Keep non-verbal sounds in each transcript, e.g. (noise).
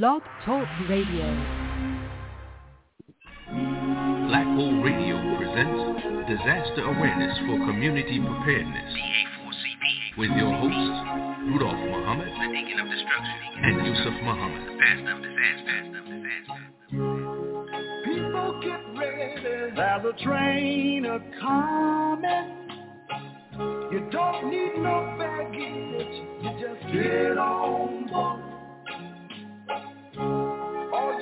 Blog Talk Radio. Black Hole Radio presents Disaster Awareness for Community Preparedness with your hosts, Rudolph Muhammad and Yusef Muhammad. People get ready, there's a train a coming. You don't need no baggage, you just get on board.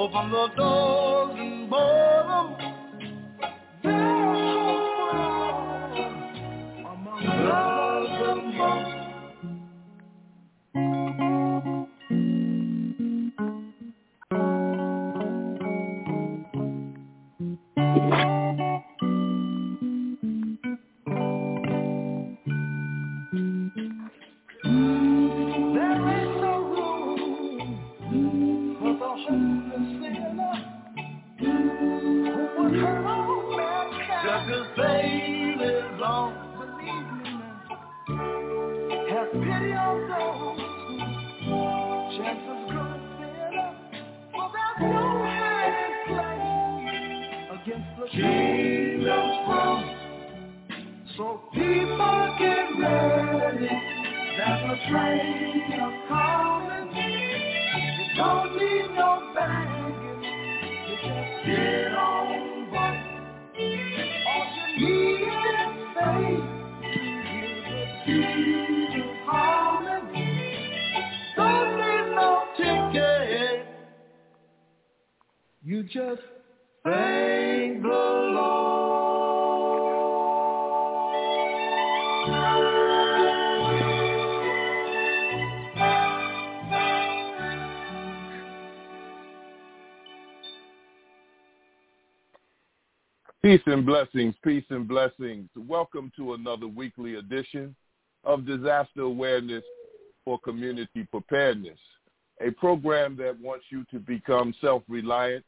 Open the doors Peace and blessings, peace and blessings. Welcome to another weekly edition of Disaster Awareness for Community Preparedness, a program that wants you to become self-reliant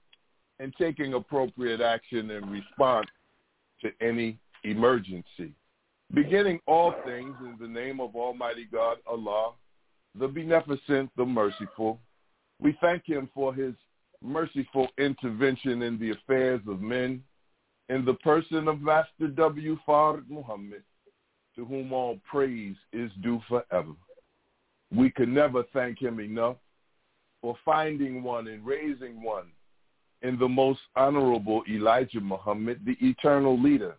and taking appropriate action in response to any emergency. Beginning all things in the name of Almighty God, Allah, the Beneficent, the Merciful, we thank him for his merciful intervention in the affairs of men in the person of Master W. Fard Muhammad, to whom all praise is due forever. We can never thank him enough for finding one and raising one in the most honorable Elijah Muhammad, the eternal leader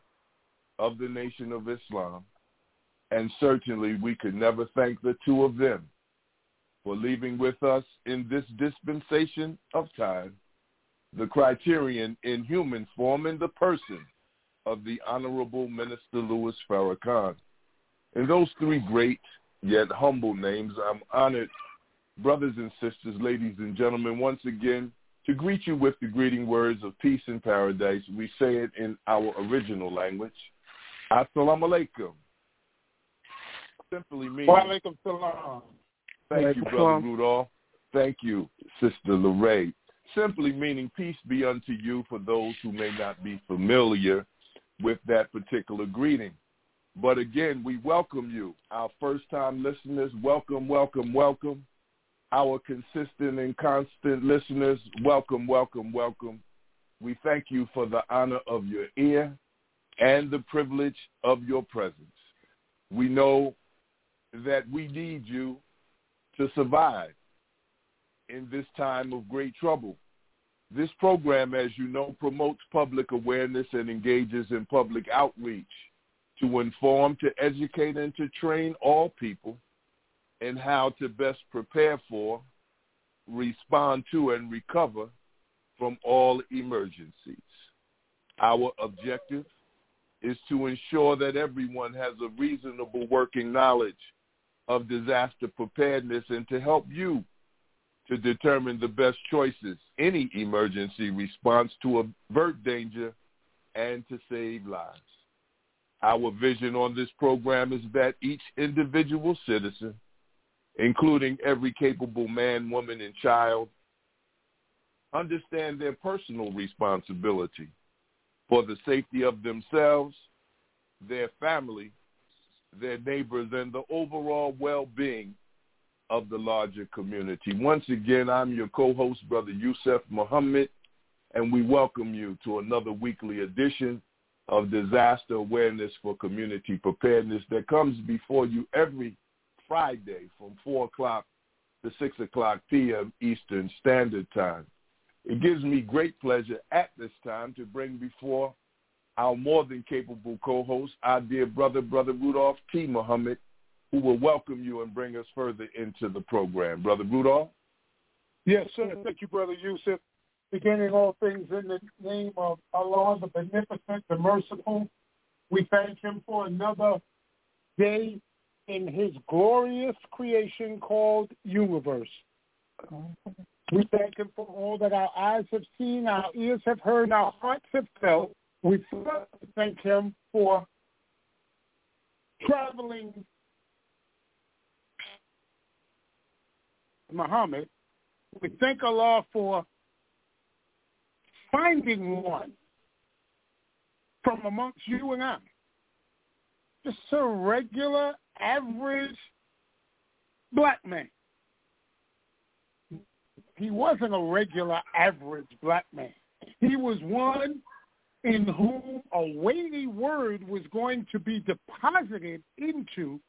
of the nation of Islam. And certainly we could never thank the two of them for leaving with us in this dispensation of time the criterion in human form in the person of the Honorable Minister Louis Farrakhan. In those three great yet humble names, I'm honored, brothers and sisters, ladies and gentlemen, once again to greet you with the greeting words of peace and paradise. We say it in our original language. Assalamu alaikum. Simply means, Walaikum salam. thank you, Brother salam. Rudolph. Thank you, Sister Lorraine. Simply meaning peace be unto you for those who may not be familiar with that particular greeting. But again, we welcome you. Our first-time listeners, welcome, welcome, welcome. Our consistent and constant listeners, welcome, welcome, welcome. We thank you for the honor of your ear and the privilege of your presence. We know that we need you to survive in this time of great trouble. This program, as you know, promotes public awareness and engages in public outreach to inform, to educate, and to train all people in how to best prepare for, respond to, and recover from all emergencies. Our objective is to ensure that everyone has a reasonable working knowledge of disaster preparedness and to help you to determine the best choices, any emergency response to avert danger and to save lives. Our vision on this program is that each individual citizen, including every capable man, woman, and child, understand their personal responsibility for the safety of themselves, their family, their neighbors, and the overall well-being of the larger community. Once again, I'm your co-host, Brother Yusef Muhammad, and we welcome you to another weekly edition of Disaster Awareness for Community Preparedness that comes before you every Friday from 4 o'clock to 6 o'clock p.m. Eastern Standard Time. It gives me great pleasure at this time to bring before our more than capable co-host, our dear brother, Brother Rudolph T. Muhammad, who will welcome you and bring us further into the program. Brother Rudolph? Yes, sir. Thank you, Brother Yusef. Beginning all things in the name of Allah, the Beneficent, the Merciful, we thank him for another day in his glorious creation called universe. We thank him for all that our eyes have seen, our ears have heard, our hearts have felt. We thank him for traveling Muhammad. We thank Allah for finding one from amongst you and I. Just a regular, average black man. He wasn't a regular, average black man. He was one in whom a weighty word was going to be deposited into.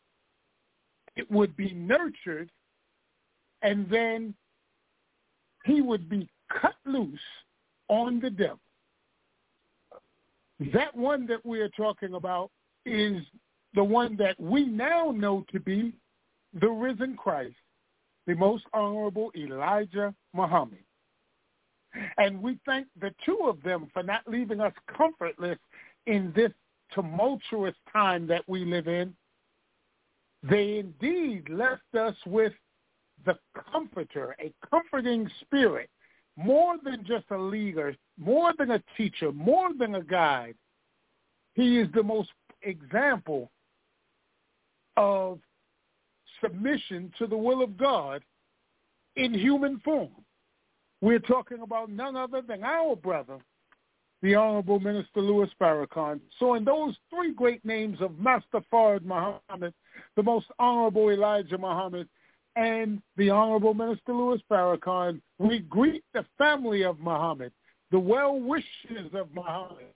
It would be nurtured and then he would be cut loose on the devil. That one that we are talking about is the one that we now know to be the risen Christ, the most honorable Elijah Muhammad. And we thank the two of them for not leaving us comfortless in this tumultuous time that we live in. They indeed left us with the comforter, a comforting spirit, more than just a leader, more than a teacher, more than a guide. He is the most example of submission to the will of God in human form. We're talking about none other than our brother, the Honorable Minister Louis Farrakhan. So in those three great names of Master Fard Muhammad, the most Honorable Elijah Muhammad, and the Honorable Minister Louis Farrakhan, we greet the family of Muhammad, the well-wishers of Muhammad,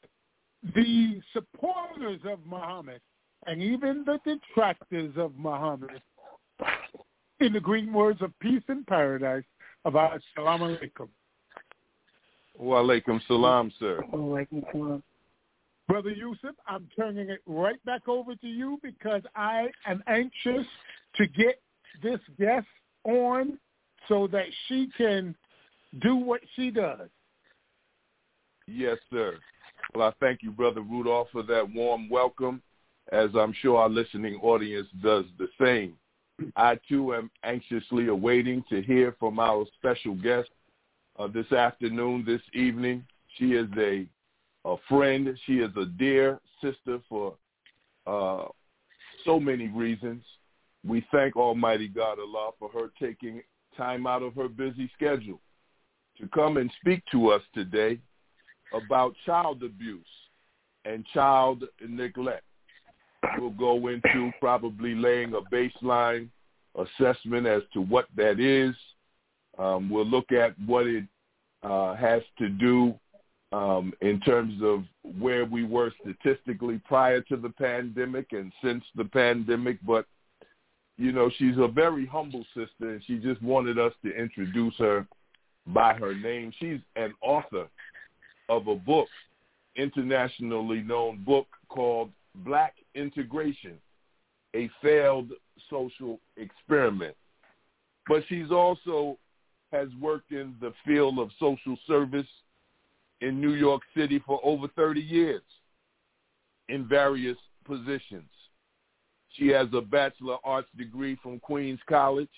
the supporters of Muhammad, and even the detractors of Muhammad. In the green words of peace and paradise of our salam alaikum. Wa alaikum salam, sir. Wa Alaikum salam. Brother Yusef, I'm turning it right back over to you because I am anxious to get this guest on so that she can do what she does. Yes, sir. Well, I thank you, Brother Rudolph, for that warm welcome, as I'm sure our listening audience does the same. I, too, am anxiously awaiting to hear from our special guest uh, this afternoon, this evening. She is a, a friend. She is a dear sister for uh, so many reasons. We thank Almighty God Allah for her taking time out of her busy schedule to come and speak to us today about child abuse and child neglect. We'll go into probably laying a baseline assessment as to what that is. Um, we'll look at what it uh, has to do um, in terms of where we were statistically prior to the pandemic and since the pandemic, but you know, she's a very humble sister, and she just wanted us to introduce her by her name. She's an author of a book, internationally known book called Black Integration, a failed social experiment. But she's also has worked in the field of social service in New York City for over 30 years. in various positions. She has a Bachelor of Arts degree from Queens College,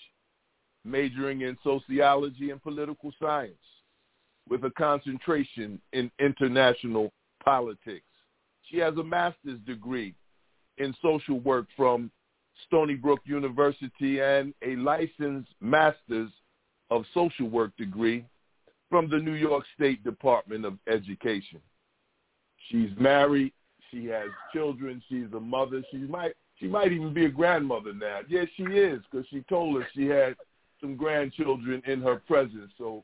majoring in sociology and political science, with a concentration in international politics. She has a master's degree in social work from Stony Brook University and a licensed master's of social work degree from the New York State Department of Education. She's married. She has children. She's a mother. She might she might even be a grandmother now. Yes, she is because she told us she had some grandchildren in her presence. So,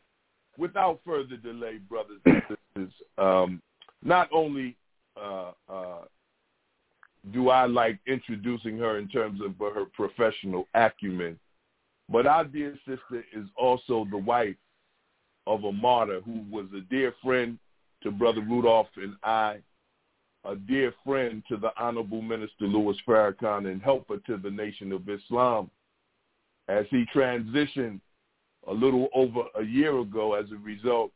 without further delay, brothers and sisters, um, not only uh, uh, do I like introducing her in terms of her professional acumen, but our dear sister is also the wife of a martyr who was a dear friend to Brother Rudolph and I, a dear friend to the Honorable Minister Louis Farrakhan and helper to the Nation of Islam as he transitioned a little over a year ago as a result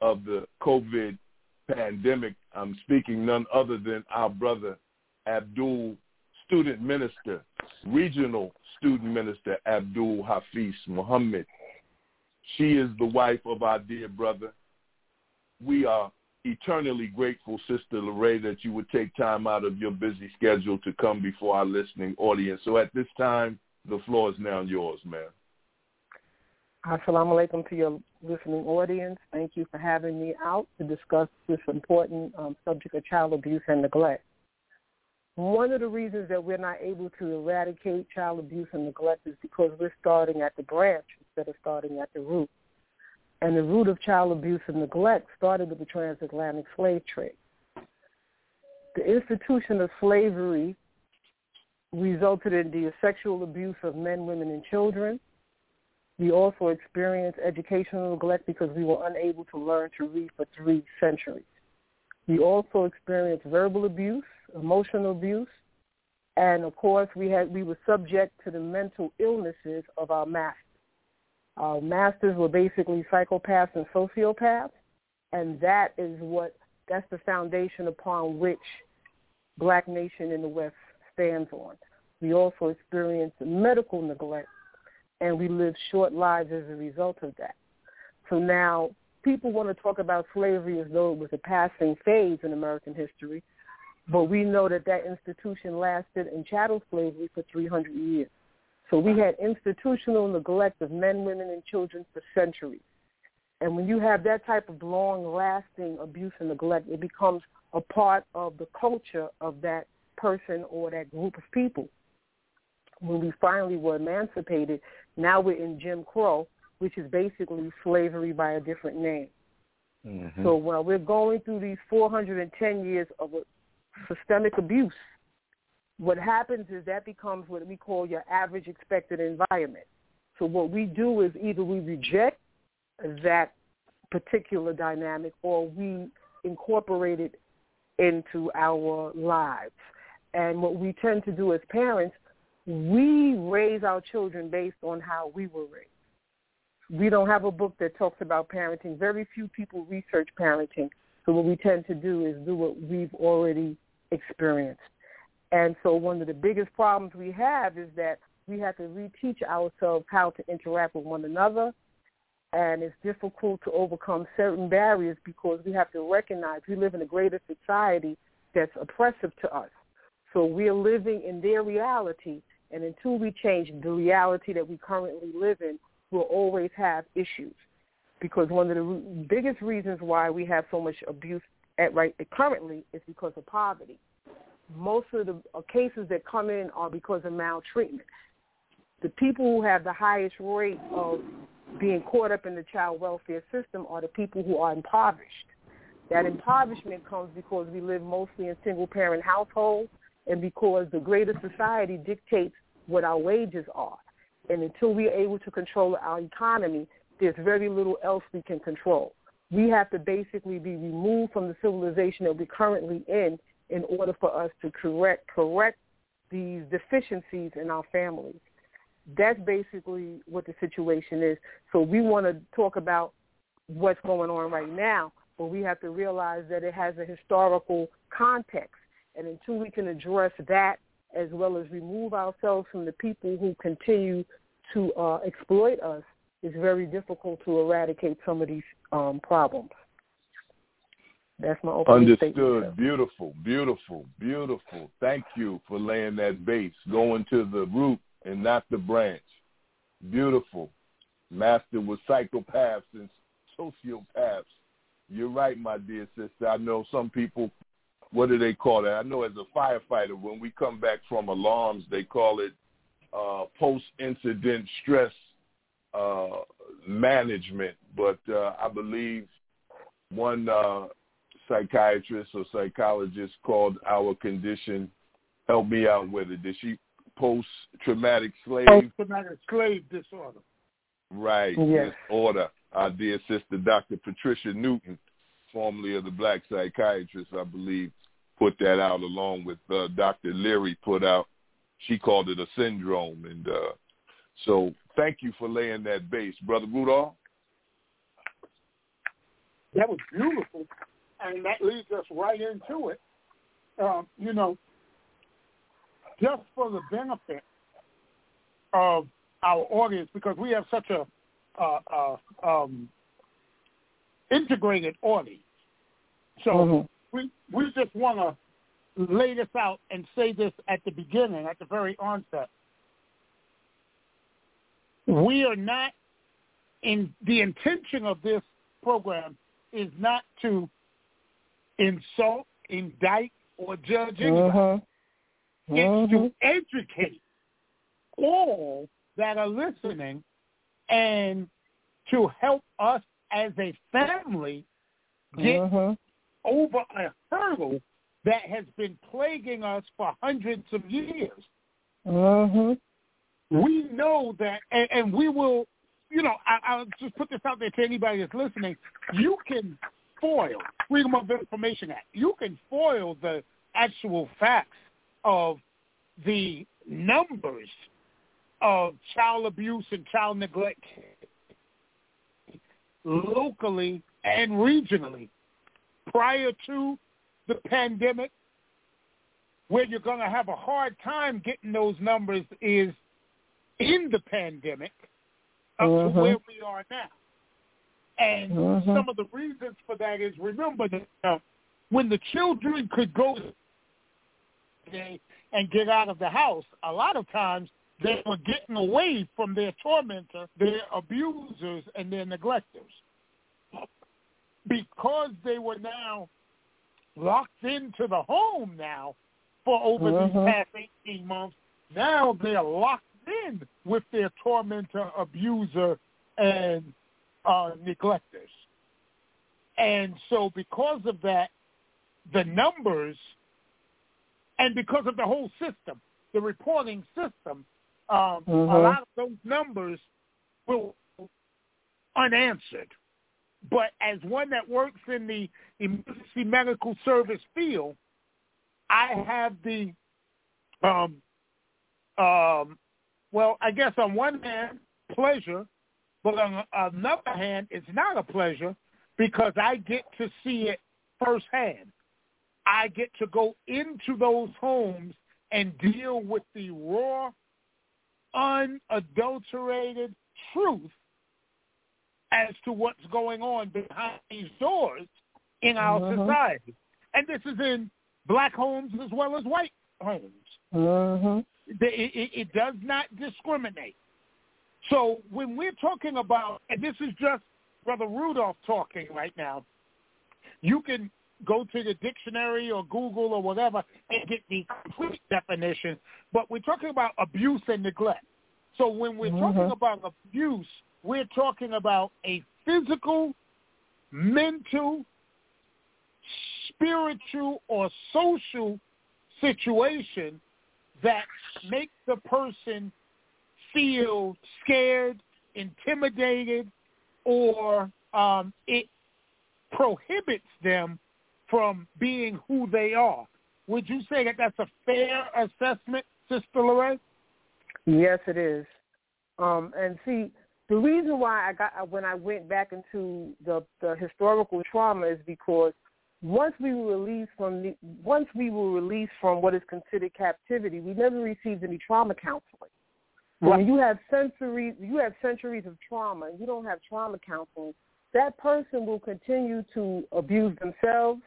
of the COVID pandemic. I'm speaking none other than our brother Abdul, student minister, regional student minister Abdul Hafiz Muhammad. She is the wife of our dear brother. We are eternally grateful, Sister Lorraine, that you would take time out of your busy schedule to come before our listening audience. So at this time, the floor is now yours, ma'am. Assalamu alaikum to your listening audience. Thank you for having me out to discuss this important um, subject of child abuse and neglect. One of the reasons that we're not able to eradicate child abuse and neglect is because we're starting at the branch instead of starting at the root. And the root of child abuse and neglect started with the transatlantic slave trade. The institution of slavery resulted in the sexual abuse of men, women, and children. We also experienced educational neglect because we were unable to learn to read for three centuries. We also experienced verbal abuse, emotional abuse, and of course we had we were subject to the mental illnesses of our masters. Our masters were basically psychopaths and sociopaths, and that is what that's the foundation upon which Black Nation in the West stands on. We also experience medical neglect, and we live short lives as a result of that. So now people want to talk about slavery as though it was a passing phase in American history, but we know that that institution lasted in chattel slavery for 300 years. So we had institutional neglect of men, women, and children for centuries. And when you have that type of long-lasting abuse and neglect, it becomes a part of the culture of that person or that group of people. When we finally were emancipated, now we're in Jim Crow, which is basically slavery by a different name. Mm-hmm. So while we're going through these 410 years of systemic abuse, what happens is that becomes what we call your average expected environment. So what we do is either we reject that particular dynamic or we incorporate it into our lives. And what we tend to do as parents, we raise our children based on how we were raised. We don't have a book that talks about parenting. Very few people research parenting. So what we tend to do is do what we've already experienced. And so one of the biggest problems we have is that we have to reteach ourselves how to interact with one another. And it's difficult to overcome certain barriers because we have to recognize we live in a greater society that's oppressive to us. So we're living in their reality. And until we change the reality that we currently live in, we'll always have issues. Because one of the biggest reasons why we have so much abuse at right currently is because of poverty most of the cases that come in are because of maltreatment. The people who have the highest rate of being caught up in the child welfare system are the people who are impoverished. That impoverishment comes because we live mostly in single-parent households and because the greater society dictates what our wages are. And until we are able to control our economy, there's very little else we can control. We have to basically be removed from the civilization that we're currently in in order for us to correct correct these deficiencies in our families. That's basically what the situation is. So we want to talk about what's going on right now, but we have to realize that it has a historical context. And until we can address that, as well as remove ourselves from the people who continue to uh, exploit us, it's very difficult to eradicate some of these um, problems. That's my opening Understood. statement. Beautiful, beautiful, beautiful. Thank you for laying that base, going to the root and not the branch. Beautiful. Master with psychopaths and sociopaths. You're right, my dear sister. I know some people, what do they call it? I know as a firefighter, when we come back from alarms, they call it uh, post-incident stress uh, management. But uh, I believe one uh, psychiatrist or psychologist called our condition, help me out with it. Did she post-traumatic slave? Post-traumatic slave disorder. Right. Yes. Disorder. Our dear sister, Dr. Patricia Newton, formerly of the Black Psychiatrist, I believe, put that out along with uh, Dr. Leary put out. She called it a syndrome. And uh, so thank you for laying that base. Brother Rudolph? That was beautiful. And that leads us right into it. Um, you know, just for the benefit of our audience, because we have such a uh, uh, um, integrated audience. So Mhm. we we just want to lay this out and say this at the beginning, at the very onset. We are not in the intention of this program is not to insult, indict, or judge anybody. Mhm. It's Mhm. to educate all that are listening and to help us as a family get Mhm. over a hurdle that has been plaguing us for hundreds of years. Mhm. We know that, and, and we will, you know, I, I'll just put this out there to anybody that's listening. You can foil Freedom of Information Act. You can foil the actual facts of the numbers of child abuse and child neglect locally and regionally prior to the pandemic where you're going to have a hard time getting those numbers is in the pandemic up Mhm. to where we are now. And Mhm. some of the reasons for that is remember that uh, when the children could go and get out of the house, a lot of times they were getting away from their tormentor, their abusers, and their neglectors. Because they were now locked into the home now for over Mhm. these past 18 months, now they're locked in with their tormentor, abuser, and uh, neglectors. And so because of that, the numbers, and because of the whole system, the reporting system, um, a Mhm. lot of those numbers will unanswered. But as one that works in the emergency medical service field, I have the, um, um, well, I guess on one hand, pleasure, but on another hand, it's not a pleasure because I get to see it firsthand. I get to go into those homes and deal with the raw, unadulterated truth as to what's going on behind these doors in our Mhm. society. And this is in black homes as well as white homes. The- It, it, it does not discriminate. So when we're talking about, and this is just Brother Rudolph talking right now, you can go to the dictionary or Google or whatever and get the complete definition. But we're talking about abuse and neglect. So when we're talking Mhm. about abuse, we're talking about a physical, mental, spiritual, or social situation that makes the person feel scared, intimidated, or um, it prohibits them from being who they are. Would you say that that's a fair assessment, Sister Lorraine? Yes, it is. Um, and see, the reason why I got when I went back into the the historical trauma is because once we were released from the, once we were released from what is considered captivity, we never received any trauma counseling. Right. When you have centuries, you have centuries of trauma, and you don't have trauma counseling. That person will continue to abuse themselves,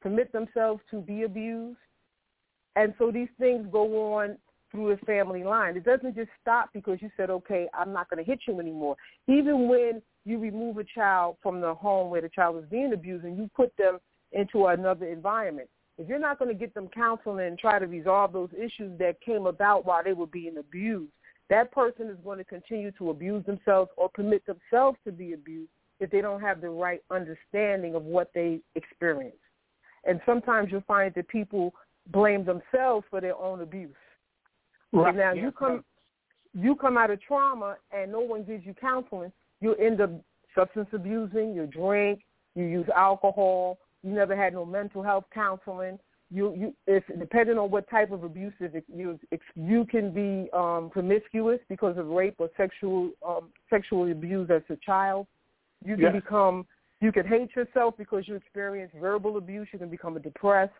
permit themselves to be abused, and so these things go on through the family line. It doesn't just stop because you said, okay, I'm not going to hit you anymore. Even when you remove a child from the home where the child was being abused and you put them into another environment. If you're not going to get them counseling and try to resolve those issues that came about while they were being abused, that person is going to continue to abuse themselves or permit themselves to be abused if they don't have the right understanding of what they experience. And sometimes you'll find that people blame themselves for their own abuse. Right. now yeah. you come you come out of trauma and no one gives you counseling, you end up substance abusing, you drink, you use alcohol, you never had no mental health counseling. You you if depending on what type of abuse if you you can be um, promiscuous because of rape or sexual um, sexual abuse as a child. You can yes. become you can hate yourself because you experience verbal abuse. You can become a depressed.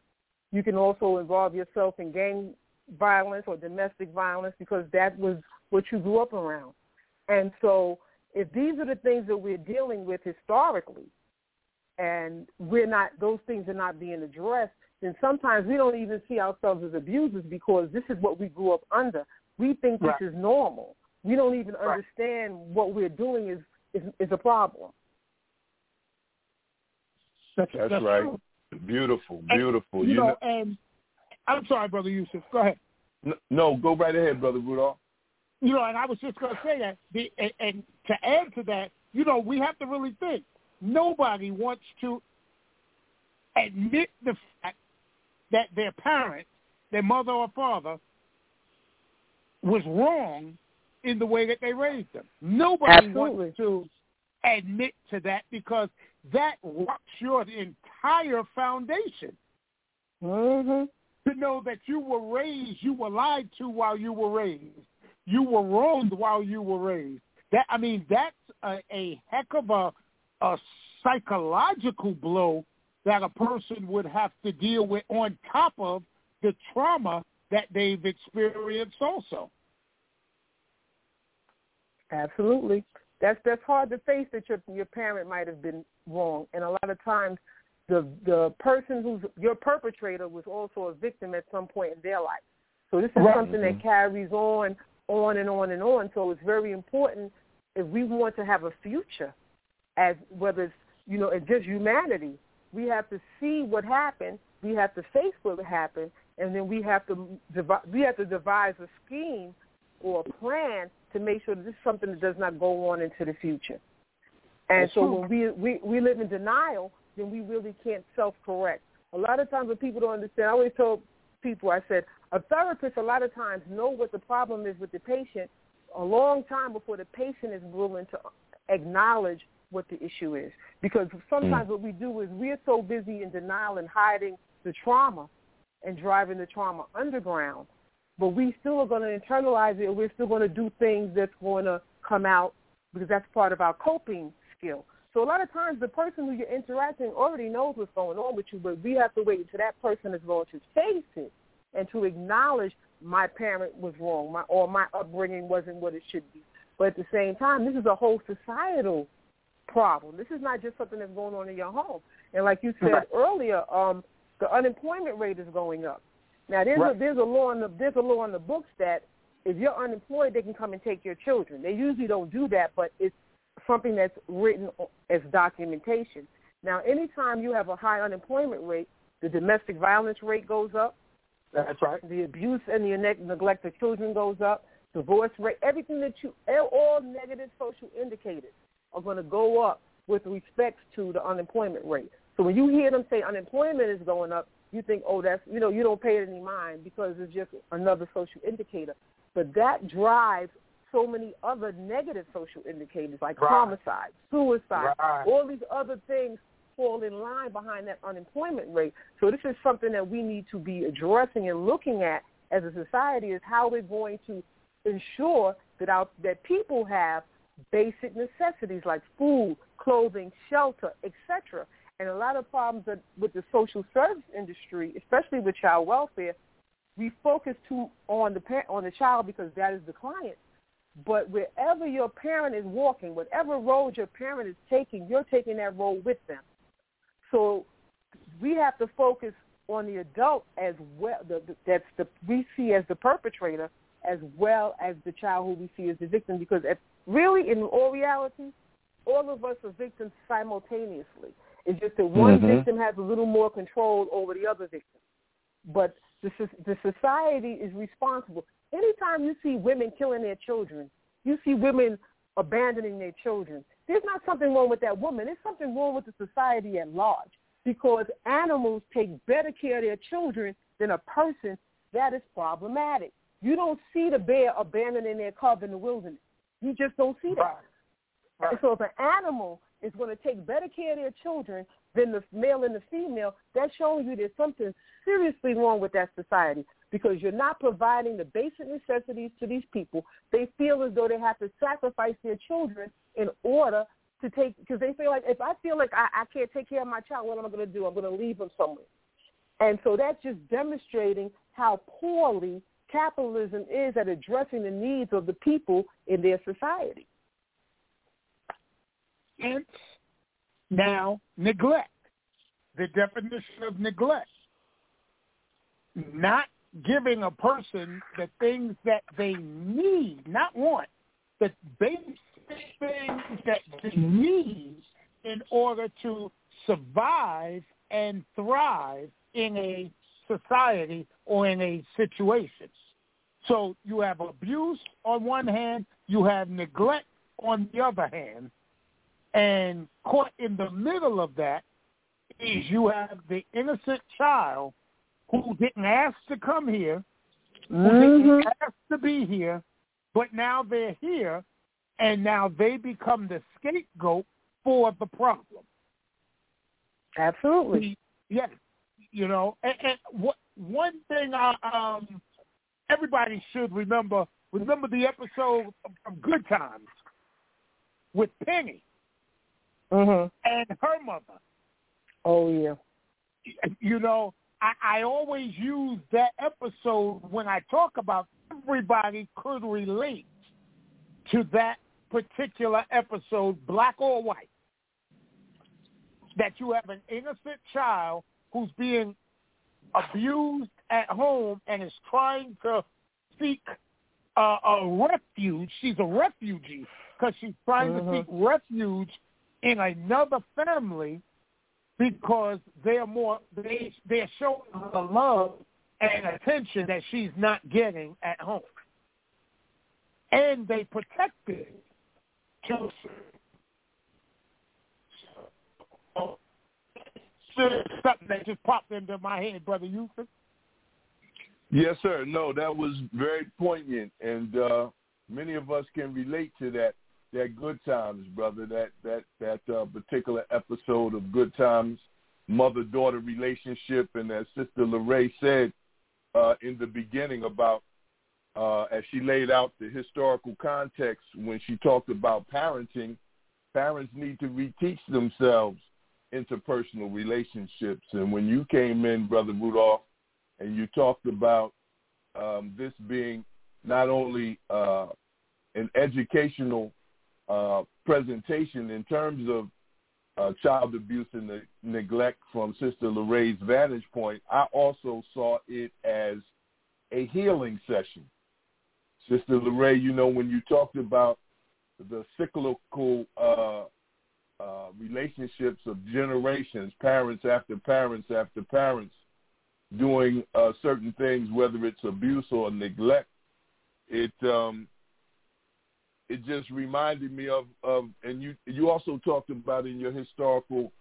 You can also involve yourself in gang violence or domestic violence because that was what you grew up around. And so if these are the things that we're dealing with historically, and we're not those things are not being addressed, then sometimes we don't even see ourselves as abusers because this is what we grew up under. We think this right. is normal. We don't even right. understand what we're doing is is, is a problem. That's, that's, that's right. True. Beautiful, beautiful. And, you, you know, know, and I'm sorry, brother Yusef. Go ahead. No, no, go right ahead, brother Rudolph. You know, and I was just going to say that, the, and, and to add to that, you know, we have to really think nobody wants to admit the fact that their parent, their mother or father, was wrong in the way that they raised them. Nobody Absolutely. wants to admit to that because that rocks your entire foundation. Mm-hmm. To know that you were raised, you were lied to while you were raised, you were wronged while you were raised. That I mean, that's a, a heck of a a psychological blow that a person would have to deal with on top of the trauma that they've experienced also. Absolutely. That's that's hard to face that your your parent might have been wrong. And a lot of times the the person who's your perpetrator was also a victim at some point in their life. So this is right. something that mm-hmm. carries on, on and on and on. So it's very important if we want to have a future as whether it's you know it's just humanity. We have to see what happened. We have to face what happened, and then we have to we have to devise a scheme or a plan to make sure that this is something that does not go on into the future. And That's so true. when we, we we live in denial, then we really can't self-correct. A lot of times when people don't understand, I always tell people, I said, a therapist a lot of times know what the problem is with the patient a long time before the patient is willing to acknowledge what the issue is. Because sometimes mm. what we do is we're so busy in denial and hiding the trauma and driving the trauma underground, but we still are going to internalize it. We're still going to do things that's going to come out because that's part of our coping skill. So a lot of times the person who you're interacting already knows what's going on with you, but we have to wait until that person is going to face it and to acknowledge my parent was wrong, my or my upbringing wasn't what it should be. But at the same time, this is a whole societal problem. This is not just something that's going on in your home. And like you said right. earlier, um, the unemployment rate is going up. Now there's right. a there's a law in the there's a law in the books that if you're unemployed, they can come and take your children. They usually don't do that, but it's something that's written as documentation. Now, anytime you have a high unemployment rate, the domestic violence rate goes up. That's right. The abuse and the neglect of children goes up. Divorce rate, everything that you, all negative social indicators are going to go up with respect to the unemployment rate. So when you hear them say unemployment is going up, you think, oh, that's, you know, you don't pay it any mind because it's just another social indicator. But that drives so many other negative social indicators like right. homicide, suicide, right. all these other things fall in line behind that unemployment rate. So this is something that we need to be addressing and looking at as a society is how we're going to ensure that our, that people have basic necessities like food, clothing, shelter, etc. And a lot of problems with the social service industry, especially with child welfare, we focus too on the par- on the child because that is the client. But wherever your parent is walking, whatever road your parent is taking, you're taking that road with them. So we have to focus on the adult as well. The, the, that's the we see as the perpetrator as well as the child who we see as the victim. Because if, really, in all reality, all of us are victims simultaneously. It's just that one Mhm. victim has a little more control over the other victim. But the, the society is responsible. Anytime you see women killing their children, you see women abandoning their children, there's not something wrong with that woman. There's something wrong with the society at large because animals take better care of their children than a person. That is problematic. You don't see the bear abandoning their cub in the wilderness. You just don't see that. Right. And so if an animal is going to take better care of their children than the male and the female, that's showing you there's something seriously wrong with that society because you're not providing the basic necessities to these people. They feel as though they have to sacrifice their children in order to take, because they feel like if I feel like I, I can't take care of my child, what am I going to do? I'm going to leave him somewhere. And so that's just demonstrating how poorly capitalism is at addressing the needs of the people in their society. Hence, now neglect. The definition of neglect. Not giving a person the things that they need, not want, the basic things that they need in order to survive and thrive in a society or in a situation. So you have abuse on one hand, you have neglect on the other hand, and caught in the middle of that is you have the innocent child who didn't ask to come here, who didn't ask to be here, but now they're here, and now they become the scapegoat for the problem. Absolutely. Yes, you know, and, and what one thing I, um, everybody should remember remember the episode of Good Times with Penny Mhm. and her mother. Oh yeah. You know, I, I always use that episode when I talk about everybody could relate to that particular episode, black or white. That you have an innocent child who's being abused at home and is trying to seek uh, a refuge. She's a refugee because she's trying Mhm. to seek refuge in another family because they're more they they're showing the love and attention that she's not getting at home, and they protected children. So, something that just popped into my head, brother Yusef. Yes, sir. No, that was very poignant, and uh, many of us can relate to that. That good times, brother. That that that uh, particular episode of Good Times, mother-daughter relationship, and as Sister Lorraine said uh, in the beginning about uh, as she laid out the historical context when she talked about parenting, parents need to reteach themselves interpersonal relationships. And when you came in, brother Rudolph, and you talked about um, this being not only uh, an educational uh, presentation in terms of uh, child abuse and the neglect from Sister Lorraine's vantage point, I also saw it as a healing session. Sister Lorraine, you know, when you talked about the cyclical uh, uh, relationships of generations, parents after parents after parents, doing uh, certain things, whether it's abuse or neglect, it um, it just reminded me of, of and you you also talked about in your historical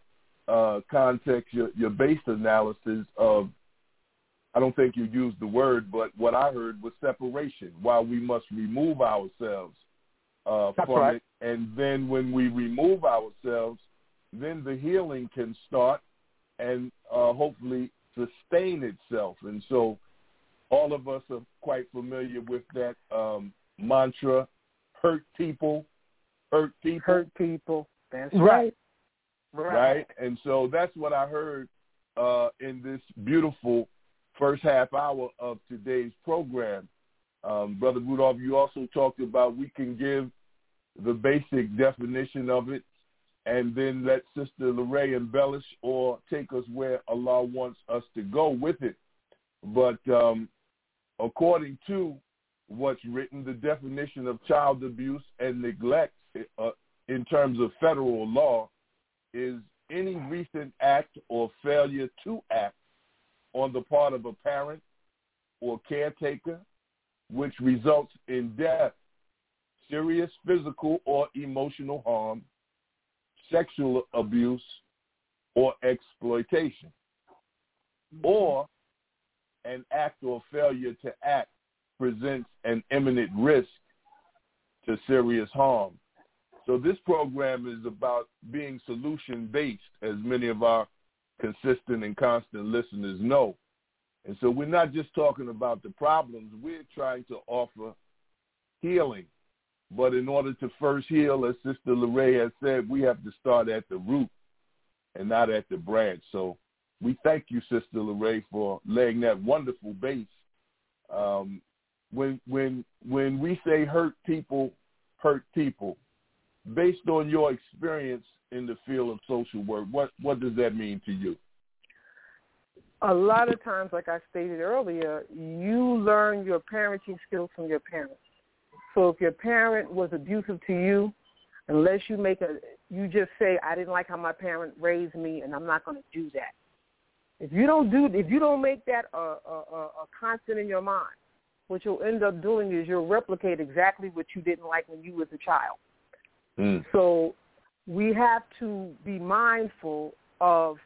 uh, context your, your base analysis of I don't think you used the word, but what I heard was separation. While we must remove ourselves uh, That's from right. it, and then when we remove ourselves, then the healing can start and uh, hopefully sustain itself. And so, all of us are quite familiar with that um, mantra: "Hurt people, hurt people." Hurt people. That's Right. right. right? And so that's what I heard uh, in this beautiful first half hour of today's program. Um, Brother Rudolph, you also talked about we can give the basic definition of it and then let Sister Lorraine embellish or take us where Allah wants us to go with it. But um, according to what's written, the definition of child abuse and neglect uh, in terms of federal law is any recent act or failure to act on the part of a parent or caretaker which results in death, serious physical or emotional harm, sexual abuse, or exploitation, mm-hmm. or an act or failure to act presents an imminent risk to serious harm. So this program is about being solution-based, as many of our consistent and constant listeners know. And so we're not just talking about the problems, we're trying to offer healing. But in order to first heal, as Sister Lorraine has said, we have to start at the root and not at the branch. So we thank you, Sister Lorraine, for laying that wonderful base. Um, when when when we say hurt people, hurt people, based on your experience in the field of social work, what what does that mean to you? A lot of times, like I stated earlier, you learn your parenting skills from your parents. So if your parent was abusive to you, unless you make a, you just say, I didn't like how my parent raised me, and I'm not going to do that. If you don't do, if you don't make that a, a, a constant in your mind, what you'll end up doing is you'll replicate exactly what you didn't like when you was a child. Mm. So we have to be mindful of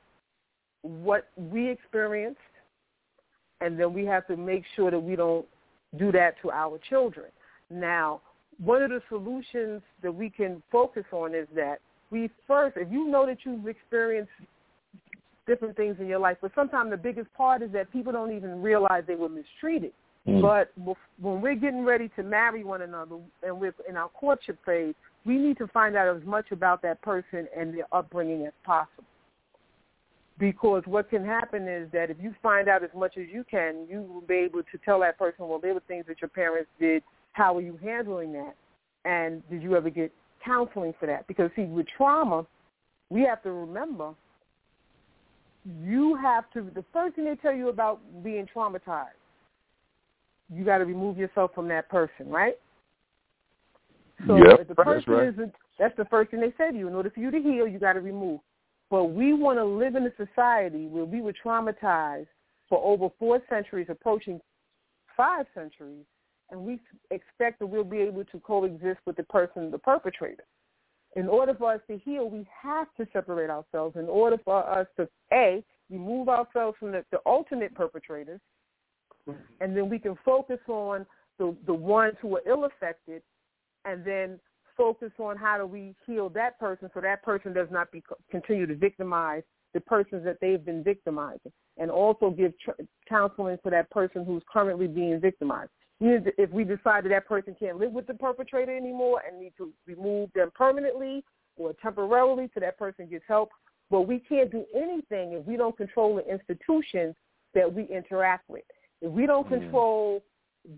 what we experienced, and then we have to make sure that we don't do that to our children. Now, one of the solutions that we can focus on is that we first, if you know that you've experienced different things in your life. But sometimes the biggest part is that people don't even realize they were mistreated. Mm. But when we're getting ready to marry one another and we're in our courtship phase, we need to find out as much about that person and their upbringing as possible. Because what can happen is that if you find out as much as you can, you will be able to tell that person, well, there were things that your parents did. How are you handling that? And did you ever get counseling for that? Because, see, with trauma, we have to remember you have to, the first thing they tell you about being traumatized, you got to remove yourself from that person, right? So yep, if the person that's right. isn't, that's the first thing they say to you. In order for you to heal, you got to remove. But we want to live in a society where we were traumatized for over four centuries, approaching five centuries, and we expect that we'll be able to coexist with the person, the perpetrator. In order for us to heal, we have to separate ourselves. In order for us to, A, remove ourselves from the, the ultimate perpetrators, mm-hmm. and then we can focus on the, the ones who are ill-affected, and then focus on how do we heal that person so that person does not be, continue to victimize the persons that they've been victimizing, and also give tr- counseling for that person who's currently being victimized if we decide that that person can't live with the perpetrator anymore and need to remove them permanently or temporarily so that person gets help. But we can't do anything if we don't control the institutions that we interact with. If we don't mm-hmm. control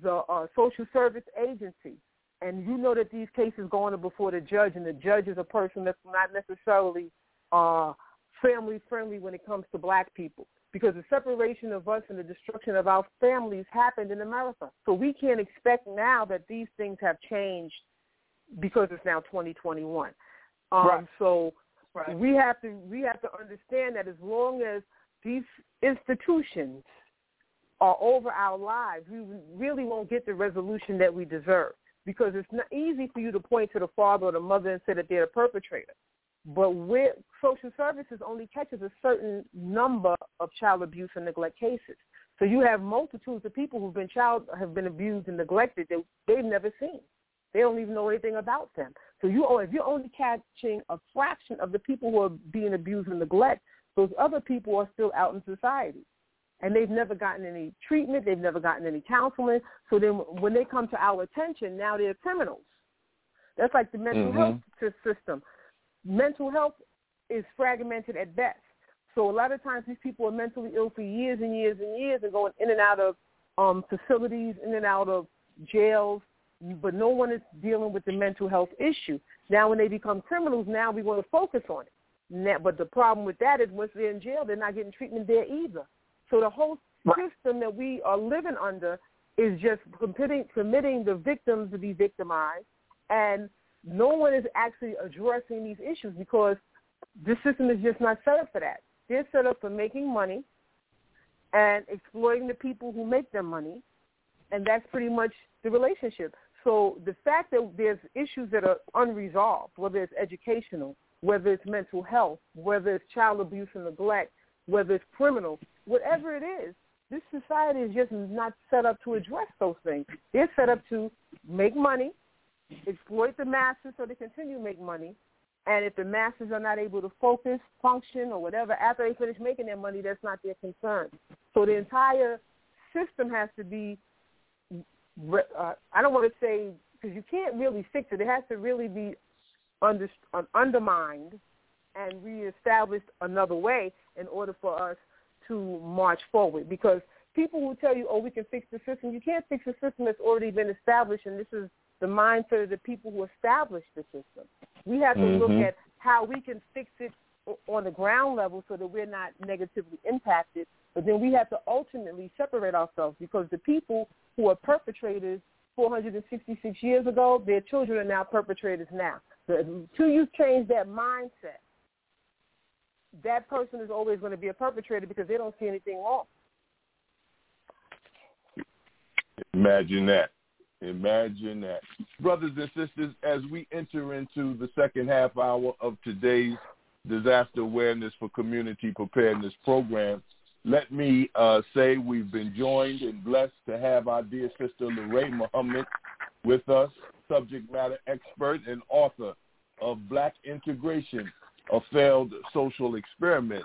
the uh, social service agency, and you know that these cases go on before the judge, and the judge is a person that's not necessarily uh, family friendly when it comes to black people because the separation of us and the destruction of our families happened in America. So we can't expect now that these things have changed because it's now 2021. Um, right. So right. we have to we have to understand that as long as these institutions are over our lives, we really won't get the resolution that we deserve because it's not easy for you to point to the father or the mother and say that they're the perpetrator. But where social services only catches a certain number of child abuse and neglect cases. So you have multitudes of people who've been child have been abused and neglected that they've never seen. They don't even know anything about them. So you if you're only catching a fraction of the people who are being abused and neglected, those other people are still out in society. And they've never gotten any treatment, they've never gotten any counseling. So then when they come to our attention, now they're criminals. That's like the mental mm-hmm. health system mental health is fragmented at best. So a lot of times these people are mentally ill for years and years and years and going in and out of um, facilities, in and out of jails, but no one is dealing with the mental health issue. Now when they become criminals, now we want to focus on it. Now, but the problem with that is once they're in jail, they're not getting treatment there either. So the whole system that we are living under is just permitting, permitting the victims to be victimized, and no one is actually addressing these issues because this system is just not set up for that. They're set up for making money and exploiting the people who make their money, and that's pretty much the relationship. So the fact that there's issues that are unresolved, whether it's educational, whether it's mental health, whether it's child abuse and neglect, whether it's criminal, whatever it is, this society is just not set up to address those things. They're set up to make money, exploit the masses so they continue to make money, and if the masses are not able to focus, function, or whatever after they finish making their money, that's not their concern. So the entire system has to be, uh, I don't want to say, because you can't really fix it. It has to really be under, uh, undermined and reestablished another way in order for us to march forward. Because people who tell you, oh, we can fix the system, you can't fix a system that's already been established, and this is the mindset of the people who established the system. We have to mm-hmm. look at how we can fix it on the ground level so that we're not negatively impacted. But then we have to ultimately separate ourselves because the people who are perpetrators 466 years ago, their children are now perpetrators now. So until you change that mindset, that person is always going to be a perpetrator because they don't see anything wrong. Imagine that. Imagine that. Brothers and sisters, as we enter into the second half hour of today's Disaster Awareness for Community Preparedness program, let me uh, say we've been joined and blessed to have our dear sister Lorraine Muhammad with us, subject matter expert and author of Black Integration, a failed social experiment.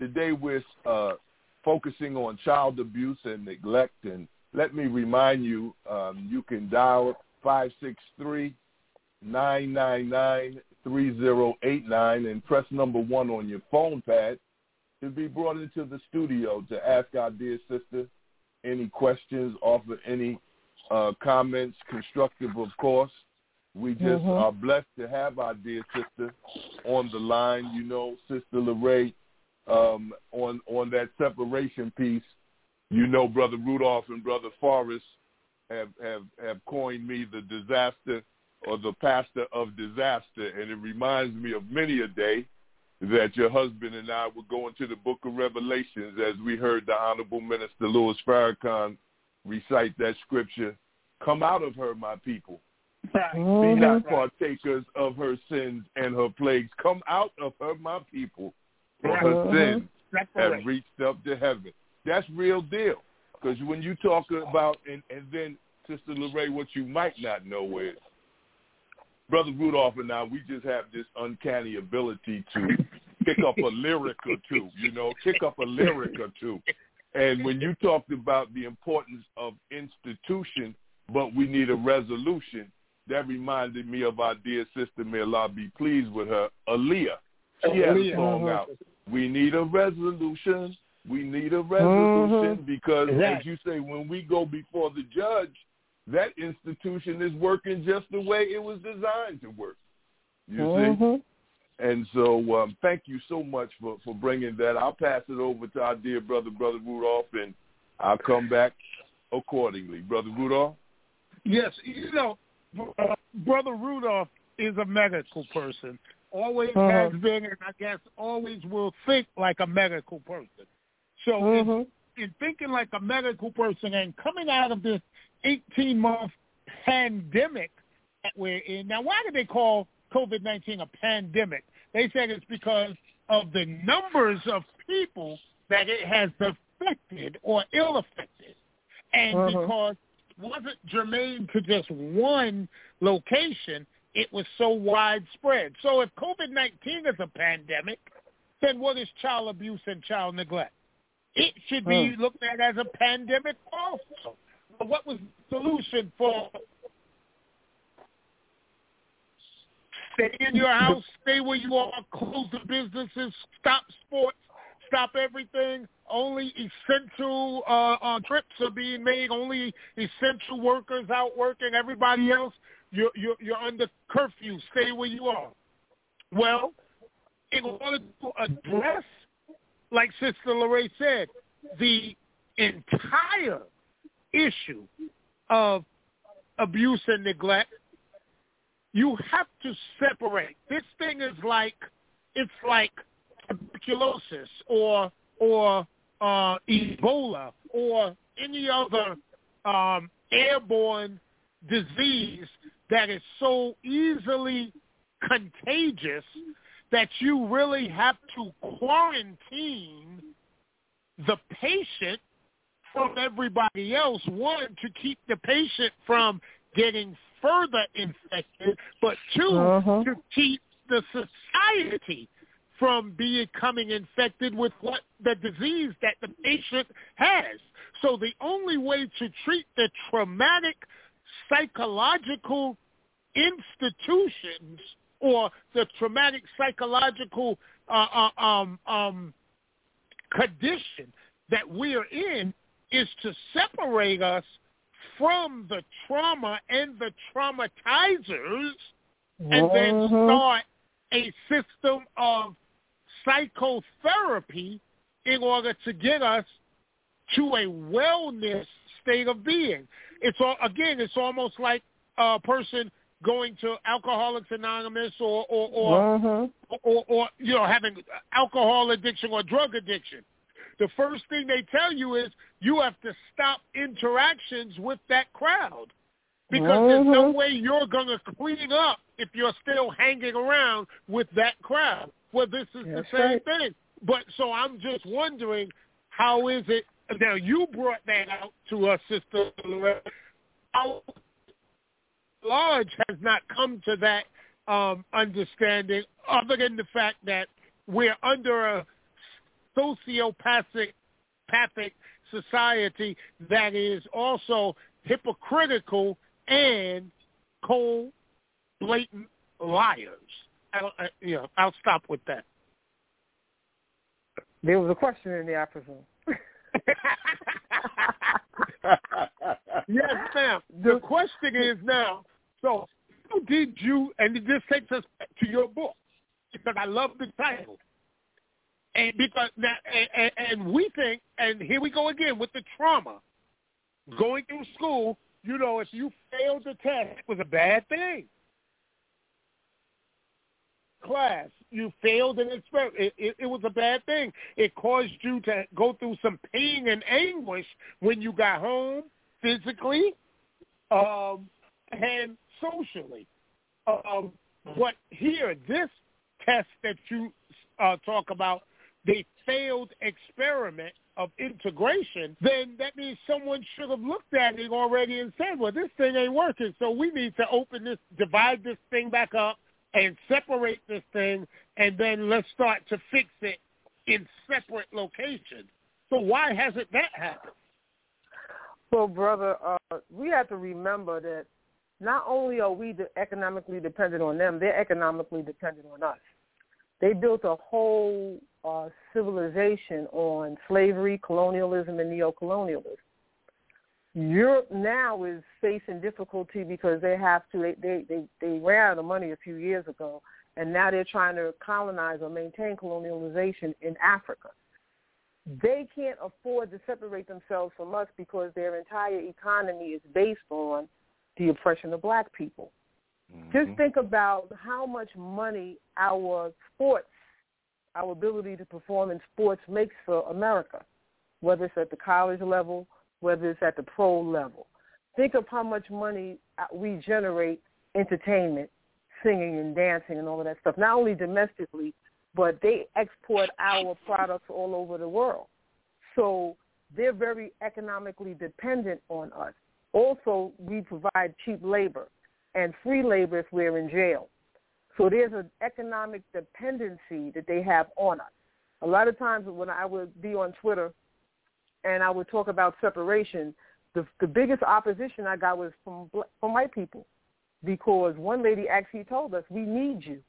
Today we're uh, focusing on child abuse and neglect and let me remind you, um, you can dial 563-999-3089 and press number one on your phone pad to be brought into the studio to ask our dear sister any questions, offer any uh, comments, constructive of course. We just mm-hmm. are blessed to have our dear sister on the line. You know, Sister Lorraine, um, on on that separation piece you know, Brother Rudolph and Brother Forrest have, have, have coined me the disaster or the pastor of disaster. And it reminds me of many a day that your husband and I were going to the book of Revelations as we heard the Honorable Minister Louis Farrakhan recite that scripture, come out of her, my people. Be mm-hmm. not partakers of her sins and her plagues. Come out of her, my people, for her mm-hmm. sins have reached up to heaven. That's real deal. Because when you talk about, and, and then Sister Lorraine, what you might not know is, Brother Rudolph and I, we just have this uncanny ability to pick up a lyric or two, you know, pick up a lyric or two. And when you talked about the importance of institution, but we need a resolution, that reminded me of our dear sister, may Allah be pleased with her, Aaliyah. She has a song uh-huh. out. We need a resolution we need a resolution mm-hmm. because, as you say, when we go before the judge, that institution is working just the way it was designed to work. You mm-hmm. see? And so um, thank you so much for, for bringing that. I'll pass it over to our dear brother, Brother Rudolph, and I'll come back accordingly. Brother Rudolph? Yes, you know, uh, Brother Rudolph is a medical person. Always uh-huh. has been, and I guess always will think like a medical person. So mm-hmm. in, in thinking like a medical person and coming out of this 18-month pandemic that we're in, now why do they call COVID-19 a pandemic? They said it's because of the numbers of people that it has affected or ill-affected. And mm-hmm. because it wasn't germane to just one location, it was so widespread. So if COVID-19 is a pandemic, then what is child abuse and child neglect? It should be hmm. looked at as a pandemic also. But what was the solution for Stay in your house. Stay where you are. Close the businesses. Stop sports. Stop everything. Only essential uh, uh, trips are being made. Only essential workers out working. Everybody else, you're, you're, you're under curfew. Stay where you are. Well, in order to address, like Sister Lorraine said, the entire issue of abuse and neglect, you have to separate. This thing is like it's like tuberculosis or or uh, Ebola or any other um, airborne disease that is so easily contagious that you really have to quarantine the patient from everybody else. One, to keep the patient from getting further infected, but 2 uh-huh. to keep the society from becoming infected with what the disease that the patient has. So the only way to treat the traumatic psychological institutions or the traumatic psychological uh, uh, um, um, condition that we are in is to separate us from the trauma and the traumatizers and then Mhm. start a system of psychotherapy in order to get us to a wellness state of being. It's all, again, it's almost like a person going to Alcoholics Anonymous or or or, Mhm. or, or you know having alcohol addiction or drug addiction. The first thing they tell you is you have to stop interactions with that crowd because there's no Mhm. way you're going to clean up if you're still hanging around with that crowd. Well, this is That's the same right. thing. But so I'm just wondering, how is it? Now you brought that out to us, Sister Loretta. How large has not come to that um, understanding, other than the fact that we're under a sociopathic society that is also hypocritical and cold, blatant liars. I, don't- I, you know, I'll stop with that. There was a question in there, I presume. yes, ma'am. The question is now, so how did you, and this takes us to your book, because I love the title. And because now, and, and we think, and here we go again with the trauma. Going through school, you know, if you failed the test, it was a bad thing. Class, you failed an experiment. It, it, it was a bad thing. It caused you to go through some pain and anguish when you got home, physically, um, and socially. Um, but here, this test that you uh, talk about, the failed experiment of integration, then that means someone should have looked at it already and said, well, this thing ain't working, so we need to open this, divide this thing back up and separate this thing, and then let's start to fix it in separate locations. So why hasn't that happened? Well, brother, uh, we have to remember that not only are we economically dependent on them, they're economically dependent on us. They built a whole uh, civilization on slavery, colonialism, and neocolonialism. Europe now is facing difficulty because they have to they, they they they ran out of money a few years ago, and now they're trying to colonize or maintain colonialization in Africa. They can't afford to separate themselves from us because their entire economy is based on the oppression of black people. Just think about how much money our sports, our ability to perform in sports makes for America, whether it's at the college level, whether it's at the pro level. Think of how much money uh, we generate entertainment, singing and dancing and all of that stuff, not only domestically, but they export our products all over the world. So they're very economically dependent on us. Also, we provide cheap labor and free labor if we're in jail. So there's an economic dependency that they have on us. A lot of times when I would be on Twitter and I would talk about separation, the the biggest opposition I got was from from white people. because one lady actually told us we need you.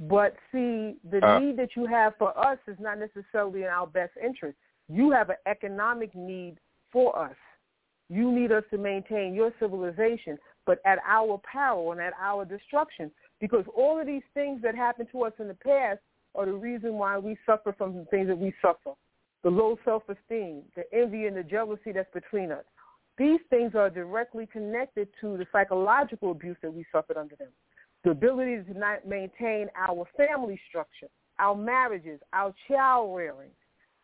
But see, the uh, need that you have for us is not necessarily in our best interest. You have an economic need for us. You need us to maintain your civilization, but at our peril and at our destruction. Because all of these things that happened to us in the past are the reason why we suffer from the things that we suffer. The low self-esteem, the envy and the jealousy that's between us. These things are directly connected to the psychological abuse that we suffered under them. The ability to not maintain our family structure, our marriages, our child rearing,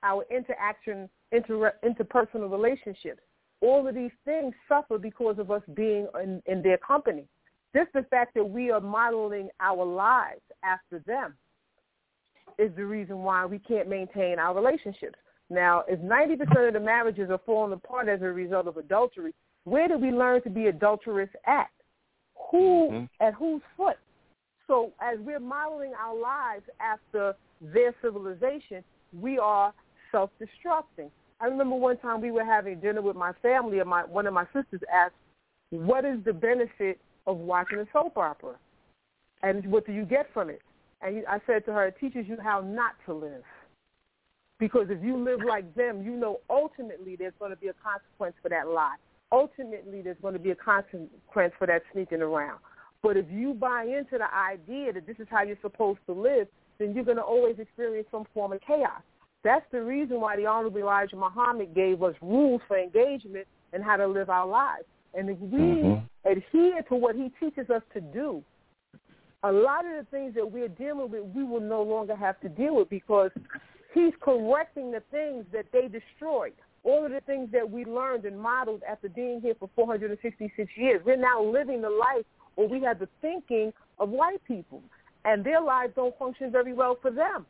our interaction, inter, interpersonal relationships. All of these things suffer because of us being in, in their company. Just the fact that we are modeling our lives after them is the reason why we can't maintain our relationships. Now, if 90% of the marriages are falling apart as a result of adultery, where do we learn to be adulterous at? Who mm-hmm. at whose foot? So as we're modeling our lives after their civilization, we are self-destructing. I remember one time we were having dinner with my family, and my one of my sisters asked, "What is the benefit of watching a soap opera, and what do you get from it?" And I said to her, "It teaches you how not to live." Because if you live like them, you know ultimately there's going to be a consequence for that lie. Ultimately, there's going to be a consequence for that sneaking around. But if you buy into the idea that this is how you're supposed to live, then you're going to always experience some form of chaos. That's the reason why the Honorable Elijah Muhammad gave us rules for engagement and how to live our lives. And if we mm-hmm. adhere to what he teaches us to do, a lot of the things that we're dealing with, we will no longer have to deal with because He's correcting the things that they destroyed. All of the things that we learned and modeled after being here for 466 years. We're now living the life or we have the thinking of white people. And their lives don't function very well for them.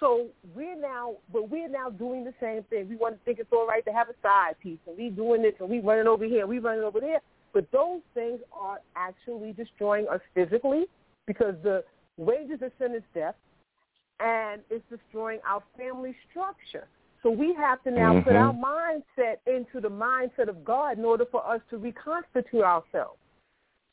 So we're now, but we're now doing the same thing. We want to think it's all right to have a side piece, and we doing this, and we running over here, and we running over there. But those things are actually destroying us physically because the wages of sin is death and it's destroying our family structure. So we have to now mm-hmm. put our mindset into the mindset of God in order for us to reconstitute ourselves.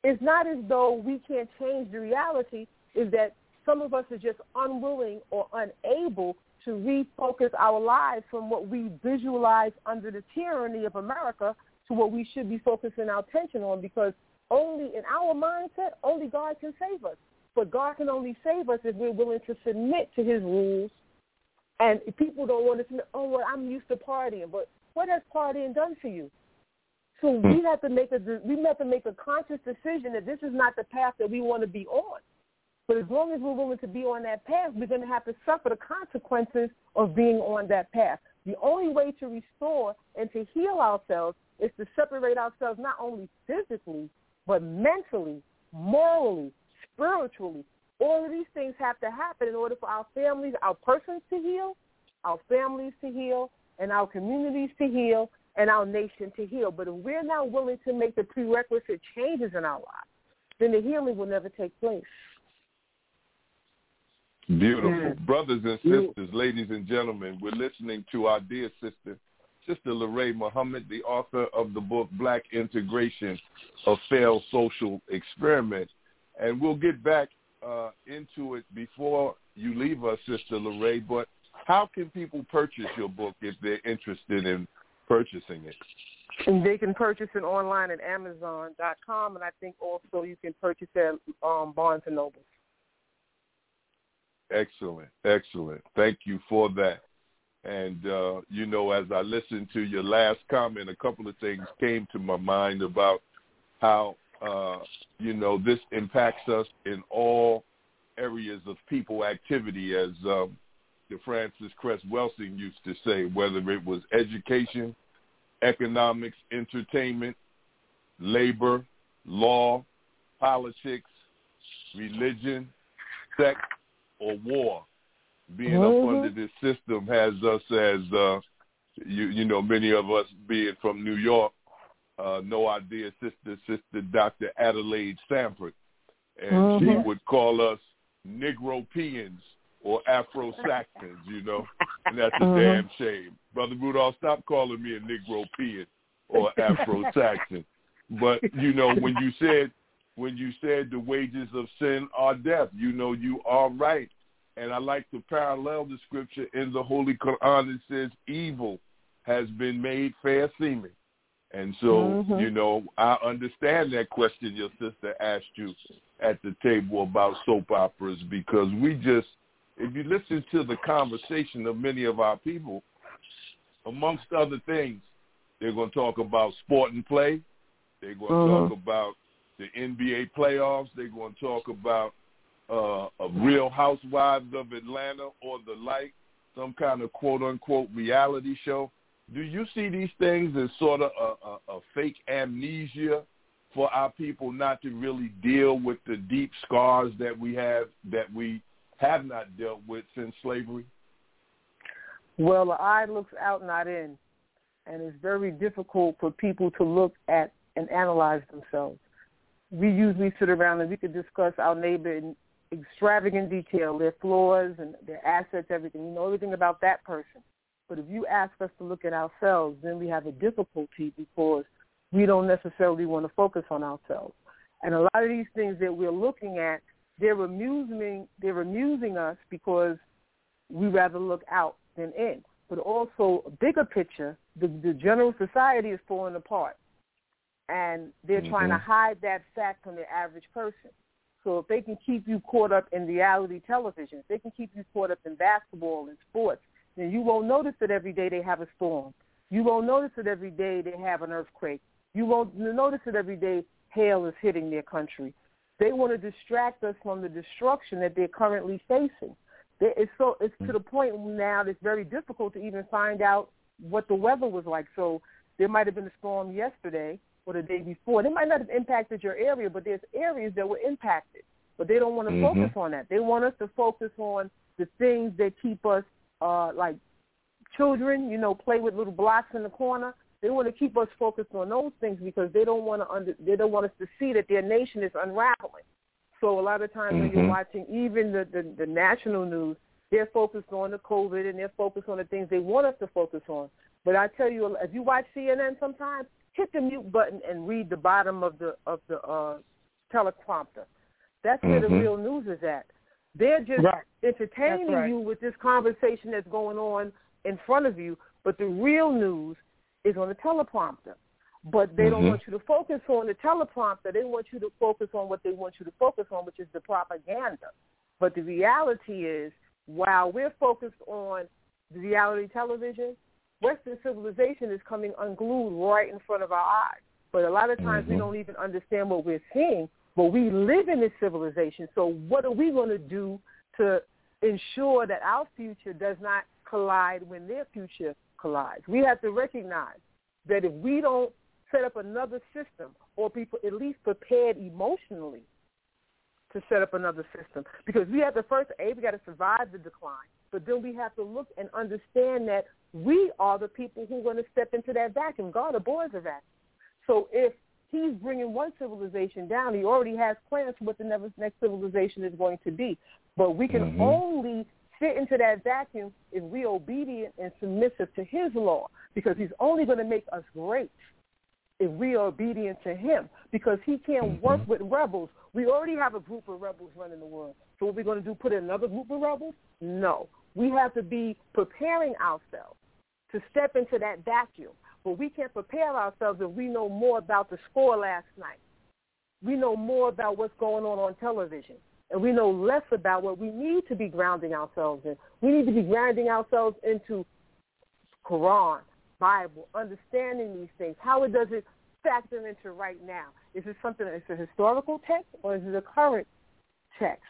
It's not as though we can't change the reality, is that some of us are just unwilling or unable to refocus our lives from what we visualize under the tyranny of America to what we should be focusing our attention on because only in our mindset, only God can save us. But God can only save us if we're willing to submit to his rules. And people don't want to submit, oh, well, I'm used to partying. But what has partying done for you? So we hmm. have to make a we have to make a conscious decision that this is not the path that we want to be on. But as long as we're willing to be on that path, we're going to have to suffer the consequences of being on that path. The only way to restore and to heal ourselves is to separate ourselves not only physically, but mentally, morally, spiritually. All of these things have to happen in order for our families, our persons to heal, our families to heal, and our communities to heal, and our nation to heal. But if we're not willing to make the prerequisite changes in our lives, then the healing will never take place. Beautiful. Brothers and sisters, ladies and gentlemen, we're listening to our dear sister, Sister Larae Muhammad, the author of the book Black Integration, A Failed Social Experiment. And we'll get back uh, into it before you leave us, Sister Larae. But how can people purchase your book if they're interested in purchasing it? And they can purchase it online at Amazon.com, and I think also you can purchase it at um, Barnes and Noble. Excellent, excellent. Thank you for that. And uh, you know, as I listened to your last comment, a couple of things came to my mind about how uh, you know, this impacts us in all areas of people activity, as um, the Frances Cress Welsing used to say, whether it was education, economics, entertainment, labor, law, politics, religion, sex, or war. Being mm-hmm. up under this system has us as, uh, you, you know, many of us being from New York, uh, no idea sister, sister Dr. Adelaide Sanford. And mm-hmm. she would call us Negropeans or Afro-Saxons, you know, and that's a mm-hmm. damn shame. Brother Rudolph, stop calling me a Negropean or Afro-Saxon. but, you know, when you said when you said the wages of sin are death. You know, you are right. And I like to parallel the scripture in the Holy Quran. It says evil has been made fair seeming. And so, mm-hmm. you know, I understand that question your sister asked you at the table about soap operas because we just, if you listen to the conversation of many of our people, amongst other things, they're going to talk about sport and play. They're going to mm-hmm. talk about the NBA playoffs. They're going to talk about uh, a Real Housewives of Atlanta or the like, some kind of quote unquote reality show. Do you see these things as sort of a, a, a fake amnesia for our people not to really deal with the deep scars that we have that we have not dealt with since slavery? Well, the eye looks out, not in, and it's very difficult for people to look at and analyze themselves. We usually sit around and we could discuss our neighbor in extravagant detail, their flaws and their assets, everything. We know everything about that person. But if you ask us to look at ourselves, then we have a difficulty because we don't necessarily want to focus on ourselves. And a lot of these things that we're looking at, they're amusing, they're amusing us because we rather look out than in. But also, a bigger picture, the, the general society is falling apart. And they're mm-hmm. trying to hide that fact from the average person. So if they can keep you caught up in reality television, if they can keep you caught up in basketball and sports, then you won't notice that every day they have a storm. You won't notice that every day they have an earthquake. You won't notice that every day hail is hitting their country. They want to distract us from the destruction that they're currently facing. It's so it's to the point now that it's very difficult to even find out what the weather was like. So there might have been a storm yesterday or the day before. They might not have impacted your area, but there's areas that were impacted. But they don't want to mm-hmm. focus on that. They want us to focus on the things that keep us uh, like children, you know, play with little blocks in the corner. They want to keep us focused on those things because they don't want to under, they don't want us to see that their nation is unraveling. So a lot of times mm-hmm. when you're mm-hmm. watching even the, the the national news, they're focused on the COVID and they're focused on the things they want us to focus on. But I tell you, if you watch CNN, sometimes hit the mute button and read the bottom of the of the uh, teleprompter. That's where mm-hmm. the real news is at. They're just right. entertaining right. you with this conversation that's going on in front of you, but the real news is on the teleprompter. But they mm-hmm. don't want you to focus on the teleprompter. They want you to focus on what they want you to focus on, which is the propaganda. But the reality is, while we're focused on reality television, Western civilization is coming unglued right in front of our eyes. But a lot of times mm-hmm. we don't even understand what we're seeing but we live in this civilization. So what are we going to do to ensure that our future does not collide when their future collides? We have to recognize that if we don't set up another system or people at least prepared emotionally to set up another system, because we have to first, A, we got to survive the decline, but then we have to look and understand that we are the people who are going to step into that vacuum. God abhors a vacuum. So if he's bringing one civilization down. He already has plans for what the next civilization is going to be. But we can mm-hmm. only fit into that vacuum if we're obedient and submissive to his law because he's only going to make us great if we are obedient to him because he can't mm-hmm. work with rebels. We already have a group of rebels running the world. So what we're going to do, put in another group of rebels? No. We have to be preparing ourselves to step into that vacuum but we can't prepare ourselves if we know more about the score last night. We know more about what's going on on television. And we know less about what we need to be grounding ourselves in. We need to be grounding ourselves into Quran, Bible, understanding these things. How it does it factor into right now? Is it something that's a historical text or is it a current text?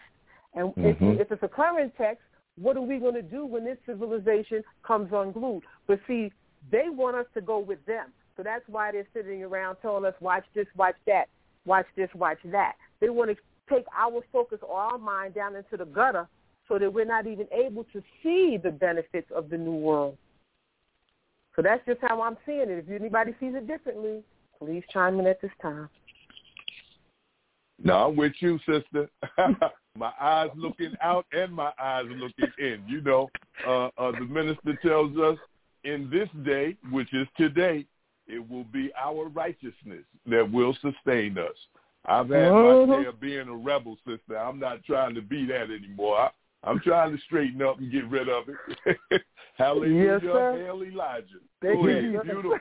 And mm-hmm. if, if it's a current text, what are we going to do when this civilization comes unglued? But see, they want us to go with them. So that's why they're sitting around telling us, watch this, watch that, watch this, watch that. They want to take our focus or our mind down into the gutter so that we're not even able to see the benefits of the new world. So that's just how I'm seeing it. If anybody sees it differently, please chime in at this time. No, I'm with you, sister. (laughs) my eyes looking out and my eyes looking in. You know, uh, uh, the minister tells us in this day, which is today, it will be our righteousness that will sustain us. I've had my share of being a rebel, sister. I'm not trying to be that anymore. I'm trying to straighten up and get rid of it. (laughs) Hallelujah, yes, sir. hail Elijah. Thank Go you. ahead. Beautiful.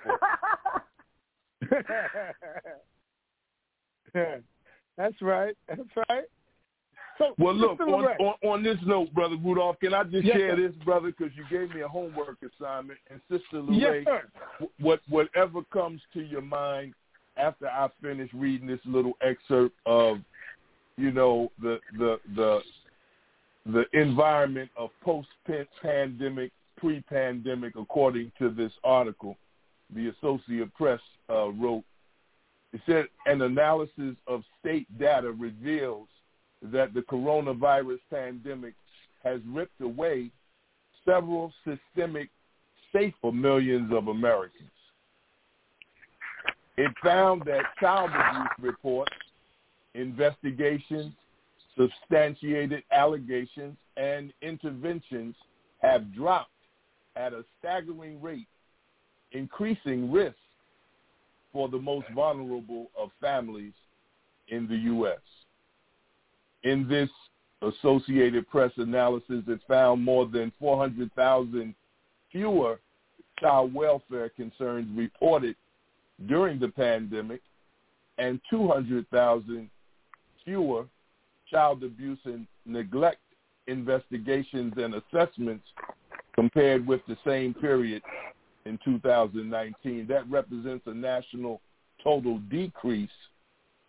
(laughs) That's right. That's right. So, well, look, on, on, on this note, Brother Rudolph, can I just Yes, share sir. this, brother, because you gave me a homework assignment. And Sister Yes, Lorraine, sir. what whatever comes to your mind after I finish reading this little excerpt of, you know, the the the the environment of post-pandemic, pre-pandemic, according to this article, the Associate Press uh, wrote. It said an analysis of state data reveals that the coronavirus pandemic has ripped away several systemic safe for millions of Americans. It found that child abuse reports, investigations, substantiated allegations, and interventions have dropped at a staggering rate, increasing risk for the most vulnerable of families in the U.S. In this Associated Press analysis, it found more than 400,000 fewer child welfare concerns reported during the pandemic and 200,000 fewer child abuse and neglect investigations and assessments compared with the same period in 2019. That represents a national total decrease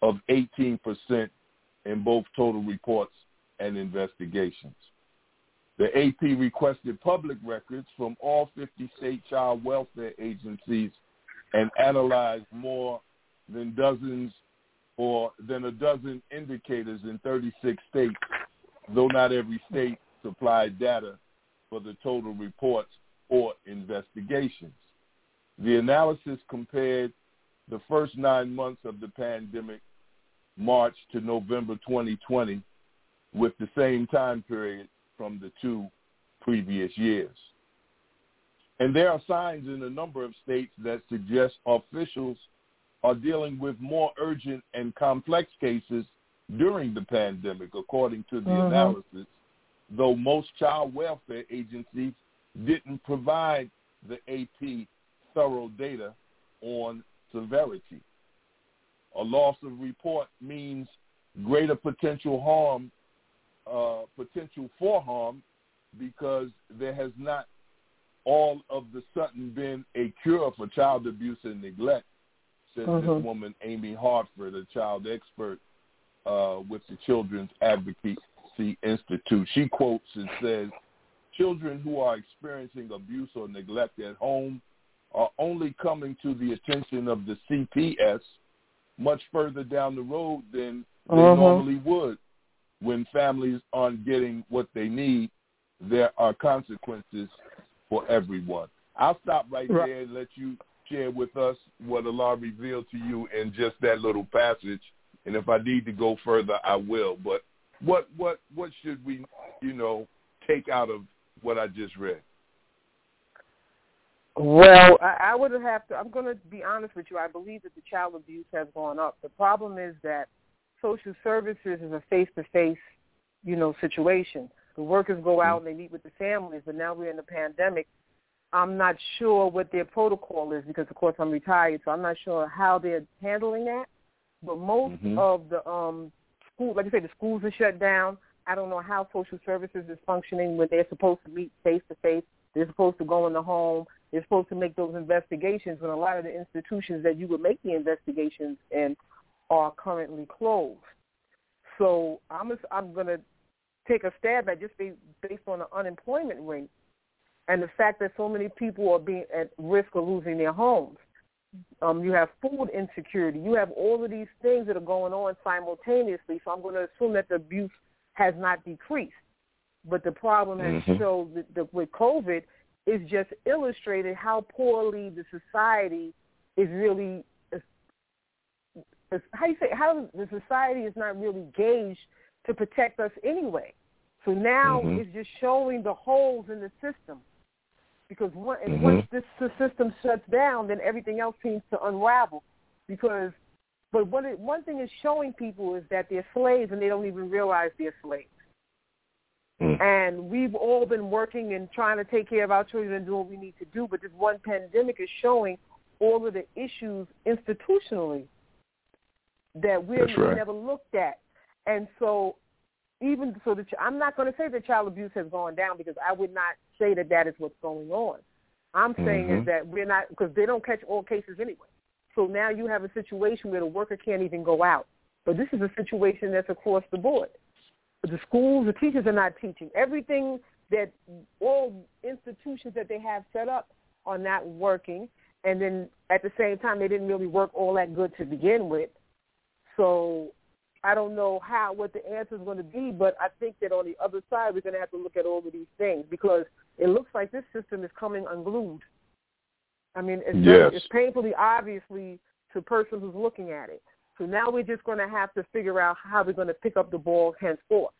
of 18% in both total reports and investigations. The AP requested public records from all 50 state child welfare agencies and analyzed more than dozens or than a dozen indicators in 36 states, though not every state supplied data for the total reports or investigations. The analysis compared the first nine months of the pandemic March to November 2020 with the same time period from the two previous years. And there are signs in a number of states that suggest officials are dealing with more urgent and complex cases during the pandemic, according to the Mhm. analysis, though most child welfare agencies didn't provide the AP thorough data on severity a loss of report means greater potential harm, uh, potential for harm, because there has not all of the sudden been a cure for child abuse and neglect, Mhm. this woman, Amy Harfeld, a child expert uh, with the Children's Advocacy Institute. She quotes and says, children who are experiencing abuse or neglect at home are only coming to the attention of the CPS much further down the road than they Mhm. normally would. When families aren't getting what they need, there are consequences for everyone. I'll stop right, Right. there and let you share with us what Allah revealed to you in just that little passage. And if I need to go further, I will. But what what what should we, you know, take out of what I just read? Well, I, I would have to. I'm going to be honest with you. I believe that the child abuse has gone up. The problem is that social services is a face-to-face, you know, situation. The workers go out mm-hmm. and they meet with the families, but now we're in the pandemic. I'm not sure what their protocol is because, of course, I'm retired, so I'm not sure how they're handling that. But most Mhm. of the um school, like I said, the schools are shut down. I don't know how social services is functioning when they're supposed to meet face to face. They're supposed to go in the home. They're supposed to make those investigations when a lot of the institutions that you would make the investigations in are currently closed. So I'm just, I'm going to take a stab at just based on the unemployment rate and the fact that so many people are being at risk of losing their homes. Um, you have food insecurity. You have all of these things that are going on simultaneously. So I'm going to assume that the abuse has not decreased. But the problem has Mhm. showed that the, with COVID is just illustrated how poorly the society is really is, is, how you say how the society is not really gauged to protect us anyway. So now Mhm. it's just showing the holes in the system. Because once this the system shuts down, then everything else seems to unravel. Because But one one thing is showing people is that they're slaves and they don't even realize they're slaves. Mm. And we've all been working and trying to take care of our children and do what we need to do. But this one pandemic is showing all of the issues institutionally that we right. never looked at. And so even so, the, I'm not going to say that child abuse has gone down because I would not say that that is what's going on. I'm saying mm-hmm. is that we're not because they don't catch all cases anyway. So now you have a situation where the worker can't even go out. But this is a situation that's across the board. The schools, the teachers are not teaching. Everything that all institutions that they have set up are not working. And then at the same time, they didn't really work all that good to begin with. So I don't know how what the answer is going to be, but I think that on the other side we're going to have to look at all of these things because it looks like this system is coming unglued. I mean, it's, yes. very, it's painfully obviously to a person who's looking at it. So now we're just going to have to figure out how we're going to pick up the ball henceforth.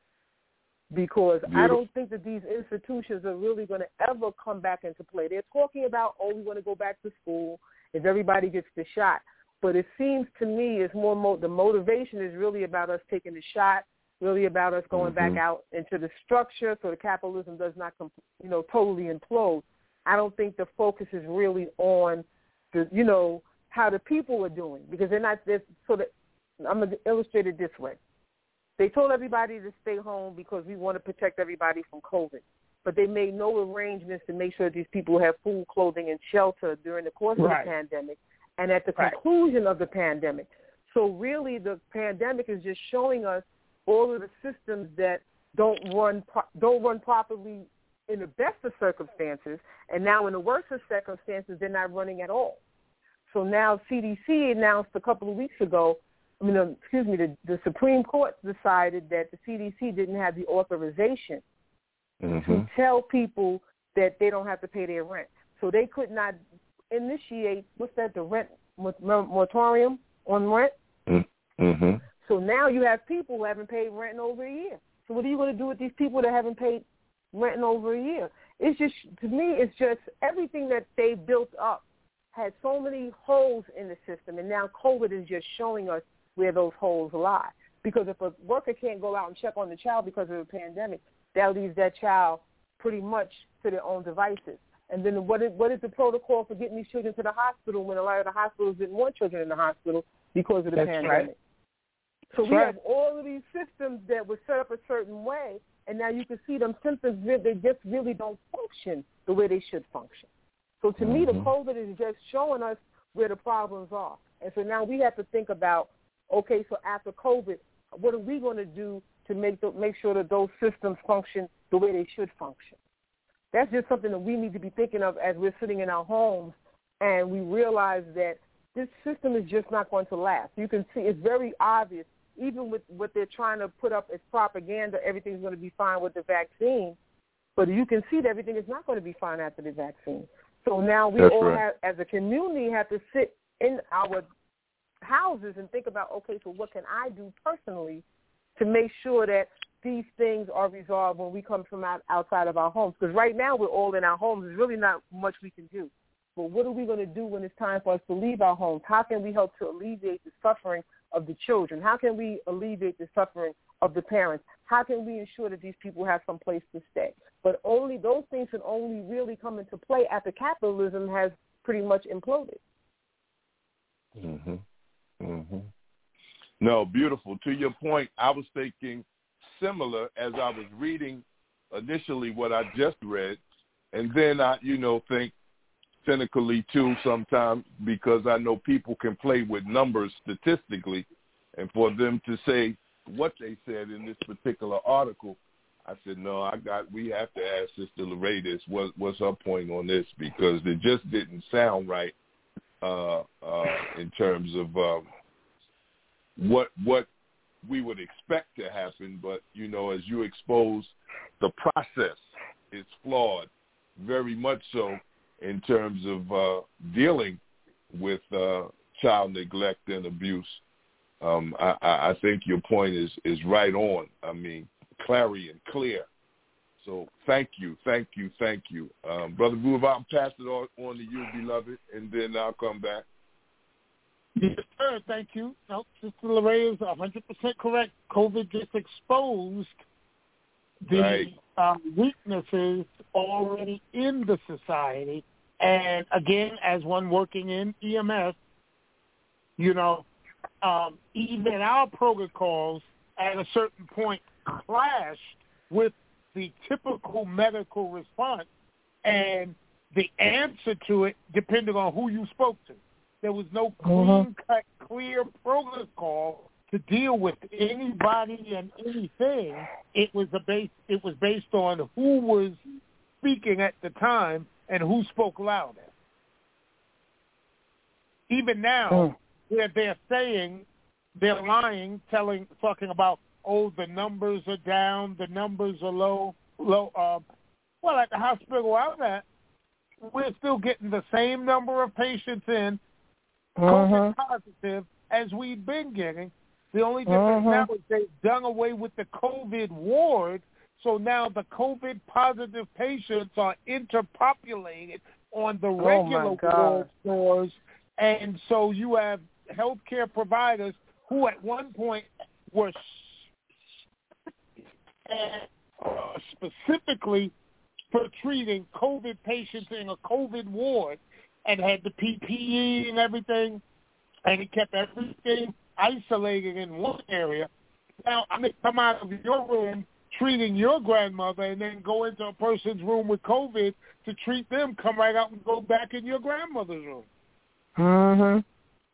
Because. I don't think that these institutions are really going to ever come back into play. They're talking about, oh, we want to go back to school if everybody gets the shot. But it seems to me it's more mo- the motivation is really about us taking the shot, really about us going mm-hmm. back out into the structure so the capitalism does not, com- you know, totally implode. I don't think the focus is really on the, you know, how the people are doing because they're not. They're, so that I'm gonna illustrate it this way. They told everybody to stay home because we want to protect everybody from COVID. But they made no arrangements to make sure these people have food, clothing, and shelter during the course right. of the pandemic and at the right. conclusion of the pandemic. So really, the pandemic is just showing us all of the systems that don't run don't run properly in the best of circumstances, and now in the worst of circumstances, they're not running at all. So now CDC announced a couple of weeks ago, I mean, uh, excuse me, the, the Supreme Court decided that the CDC didn't have the authorization mm-hmm. to tell people that they don't have to pay their rent. So they could not initiate what's that the rent moratorium on rent. Mm-hmm. So now you have people who haven't paid rent in over a year. So what are you going to do with these people that haven't paid rent in over a year? It's just to me, it's just everything that they built up had so many holes in the system, and now COVID is just showing us where those holes lie. Because if a worker can't go out and check on the child because of the pandemic, that leaves that child pretty much to their own devices. And then what is, what is the protocol for getting these children to the hospital when a lot of the hospitals didn't want children in the hospital because of the That's pandemic? Right. So That's we right. have all of these systems that were set up a certain way, and now you can see them symptoms, they just really don't function the way they should function. So to mm-hmm. me, the COVID is just showing us where the problems are. And so now we have to think about, okay, so after COVID, what are we going to do to make the, make sure that those systems function the way they should function? That's just something that we need to be thinking of as we're sitting in our homes and we realize that this system is just not going to last. You can see it's very obvious, even with what they're trying to put up as propaganda, everything's going to be fine with the vaccine. But you can see that everything is not going to be fine after the vaccine. So now we That's all right. have, as a community, have to sit in our houses and think about, okay, so what can I do personally to make sure that these things are resolved when we come from out, outside of our homes. Because right now we're all in our homes. There's really not much we can do. But what are we going to do when it's time for us to leave our homes? How can we help to alleviate the suffering of the children? How can we alleviate the suffering of the parents? How can we ensure that these people have some place to stay? But only those things can only really come into play after capitalism has pretty much imploded. Mhm. Mhm. No, beautiful. To your point, I was thinking similar as I was reading initially what I just read, and then I, you know, think cynically too sometimes because I know people can play with numbers statistically, and for them to say what they said in this particular article, I said no, I got. We have to ask Sister Lorraine this. What, what's her point on this? Because it just didn't sound right uh, uh, in terms of um, what what we would expect to happen, but you know, as you expose, the process is flawed, very much so in terms of uh, dealing with uh, child neglect and abuse. Um, I, I think your point is is right on. I mean, clarion clear. So thank you, thank you, thank you, um, brother Groove. I'll pass it on to you, beloved, and then I'll come back. Yes, sir. Thank you. No, Sister Lorraine is 100% correct. COVID just exposed the Right. um, weaknesses already in the society. And again, as one working in EMS, you know, um, even our protocols at a certain point clashed with the typical medical response and the answer to it depended on who you spoke to. There was no clean cut, clear protocol to deal with anybody and anything. It was a base. It was based on who was speaking at the time and who spoke loudest. Even now, where they're saying they're lying, telling, talking about, oh, the numbers are down, the numbers are low, low. Uh, well, at the hospital I'm at, we're still getting the same number of patients in COVID Mhm. positive as we've been getting. The only difference Mhm. now is they've done away with the COVID ward, so now the COVID positive patients are interpopulated on the Oh, regular ward floors, and so you have healthcare providers who at one point were uh, specifically for treating COVID patients in a COVID ward and had the PPE and everything, and it kept everything isolated in one area. Now, I mean, come out of your room treating your grandmother and then go into a person's room with COVID to treat them, come right out and go back in your grandmother's room. Mhm.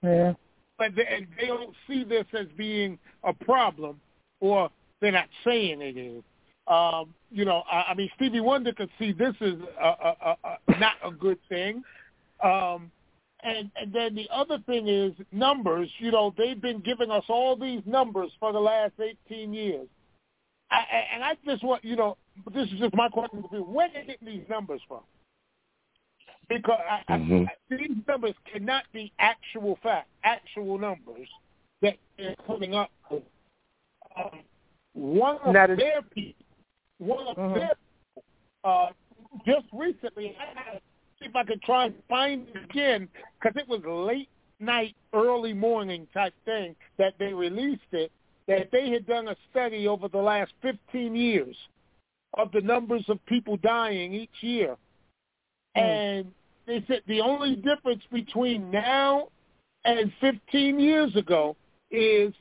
Yeah. But they, and they don't see this as being a problem, or they're not saying it is. Um, you know, I, I mean, Stevie Wonder could see this is a, a, a, a, not a good thing. Um, and and then the other thing is numbers. You know, they've been giving us all these numbers for the last 18 years. I, I- and I just want you know, this is just my question to you: Where are they getting these numbers from? Because I, Mhm. I, these numbers cannot be actual fact, actual numbers that they're coming up with. Um, one of That is- their people, one of Mhm. their people, uh, just recently, I had to see if I could try and find it again because it was late night, early morning type thing that they released it. That they had done a study over the last 15 years of the numbers of people dying each year, and they said the only difference between now and 15 years ago is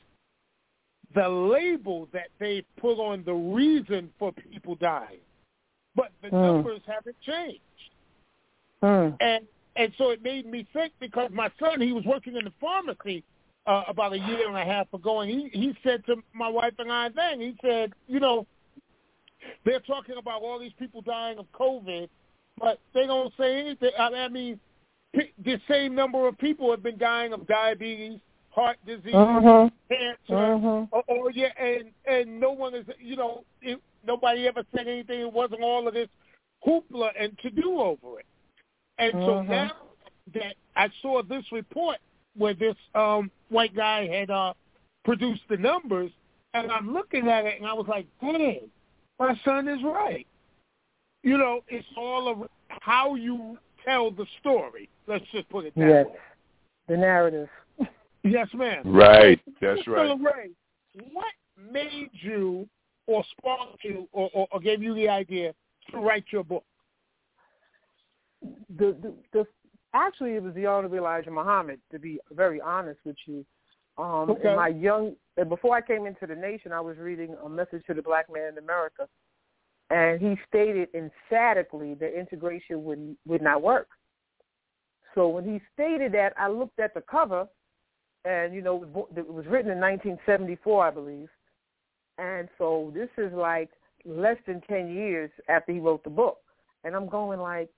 the label that they put on the reason for people dying. But the Hmm. numbers haven't changed. Mm. And and so it made me think because my son, he was working in the pharmacy uh, about a year and a half ago, and he he said to my wife and I then, he said, you know, they're talking about all these people dying of COVID, but they don't say anything. I I mean, p- the same number of people have been dying of diabetes, heart disease, Mhm. cancer, Mhm. or, or yeah, and and no one is, you know, it, nobody ever said anything. It wasn't all of this hoopla and to do over it. And so Mhm. now that I saw this report where this um white guy had uh produced the numbers, and I'm looking at it and I was like, dang, my son is right. You know, it's all of how you tell the story. Let's just put it that Yes. way. The narrative. Yes, ma'am. Right. That's So, right. Ray, what made you or sparked you or, or, or gave you the idea to write your book? The, the the actually it was the Honorable Elijah Muhammad. To be very honest with you, um, Okay. in my young and before I came into the nation, I was reading a message to the black man in America, and he stated emphatically that integration would would not work. So when he stated that, I looked at the cover, and you know it was, it was written in 1974, I believe, and so this is like less than 10 years after he wrote the book, and I'm going like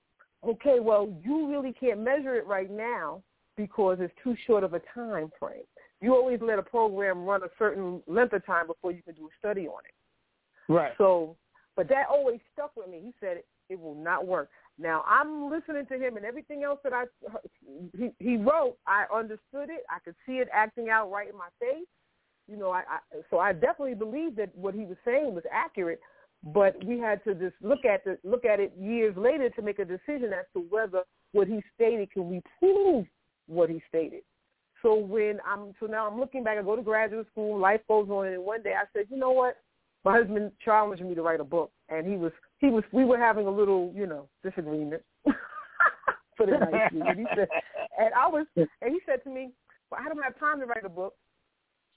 okay, well, you really can't measure it right now because it's too short of a time frame. You always let a program run a certain length of time before you can do a study on it. Right. So, but that always stuck with me. He said it, it will not work. Now I'm listening to him and everything else that I he, he wrote. I understood it. I could see it acting out right in my face. You know, I, I so I definitely believe that what he was saying was accurate. But we had to just look at the look at it years later to make a decision as to whether what he stated can we prove what he stated. So when I'm so now I'm looking back, I go to graduate school, life goes on, and one day I said, you know what? My husband challenged me to write a book, and he was he was we were having a little you know disagreement. Put it nicely. and he said, and I was, and he said to me, "Well, I don't have time to write a book.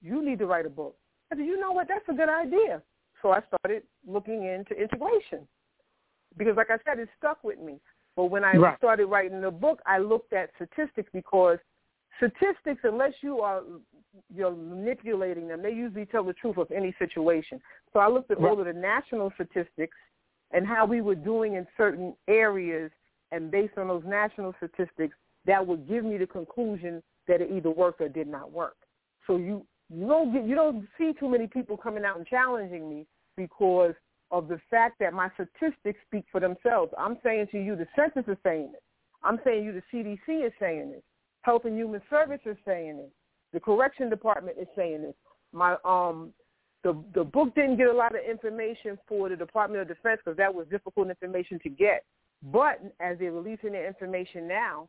You need to write a book." I said, "You know what? That's a good idea." So I started looking into integration because, like I said, it stuck with me. But when I Right. started writing the book, I looked at statistics because statistics, unless you are you're manipulating them, they usually tell the truth of any situation. So I looked at all of the national statistics and how we were doing in certain areas, and based on those national statistics, that would give me the conclusion that it either worked or did not work. So you you don't get you don't see too many people coming out and challenging me because of the fact that my statistics speak for themselves. I'm saying to you, the census is saying this. I'm saying you, the CDC is saying this. Health and Human Services is saying this. The Correction Department is saying this. My um, the the book didn't get a lot of information for the Department of Defense because that was difficult information to get. But as they're releasing their information now,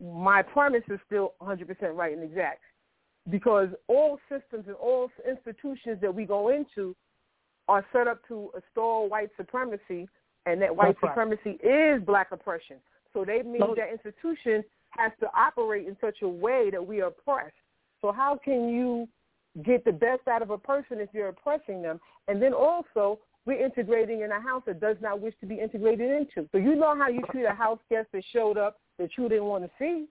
my premise is still 100% right and exact because all systems and all institutions that we go into are set up to install white supremacy, and that white That's right. supremacy is black oppression. So they mean So- that institution has to operate in such a way that we are oppressed. So how can you get the best out of a person if you're oppressing them? And then also, we're integrating in a house that does not wish to be integrated into. So you know how you treat a house guest that showed up that you didn't want to see.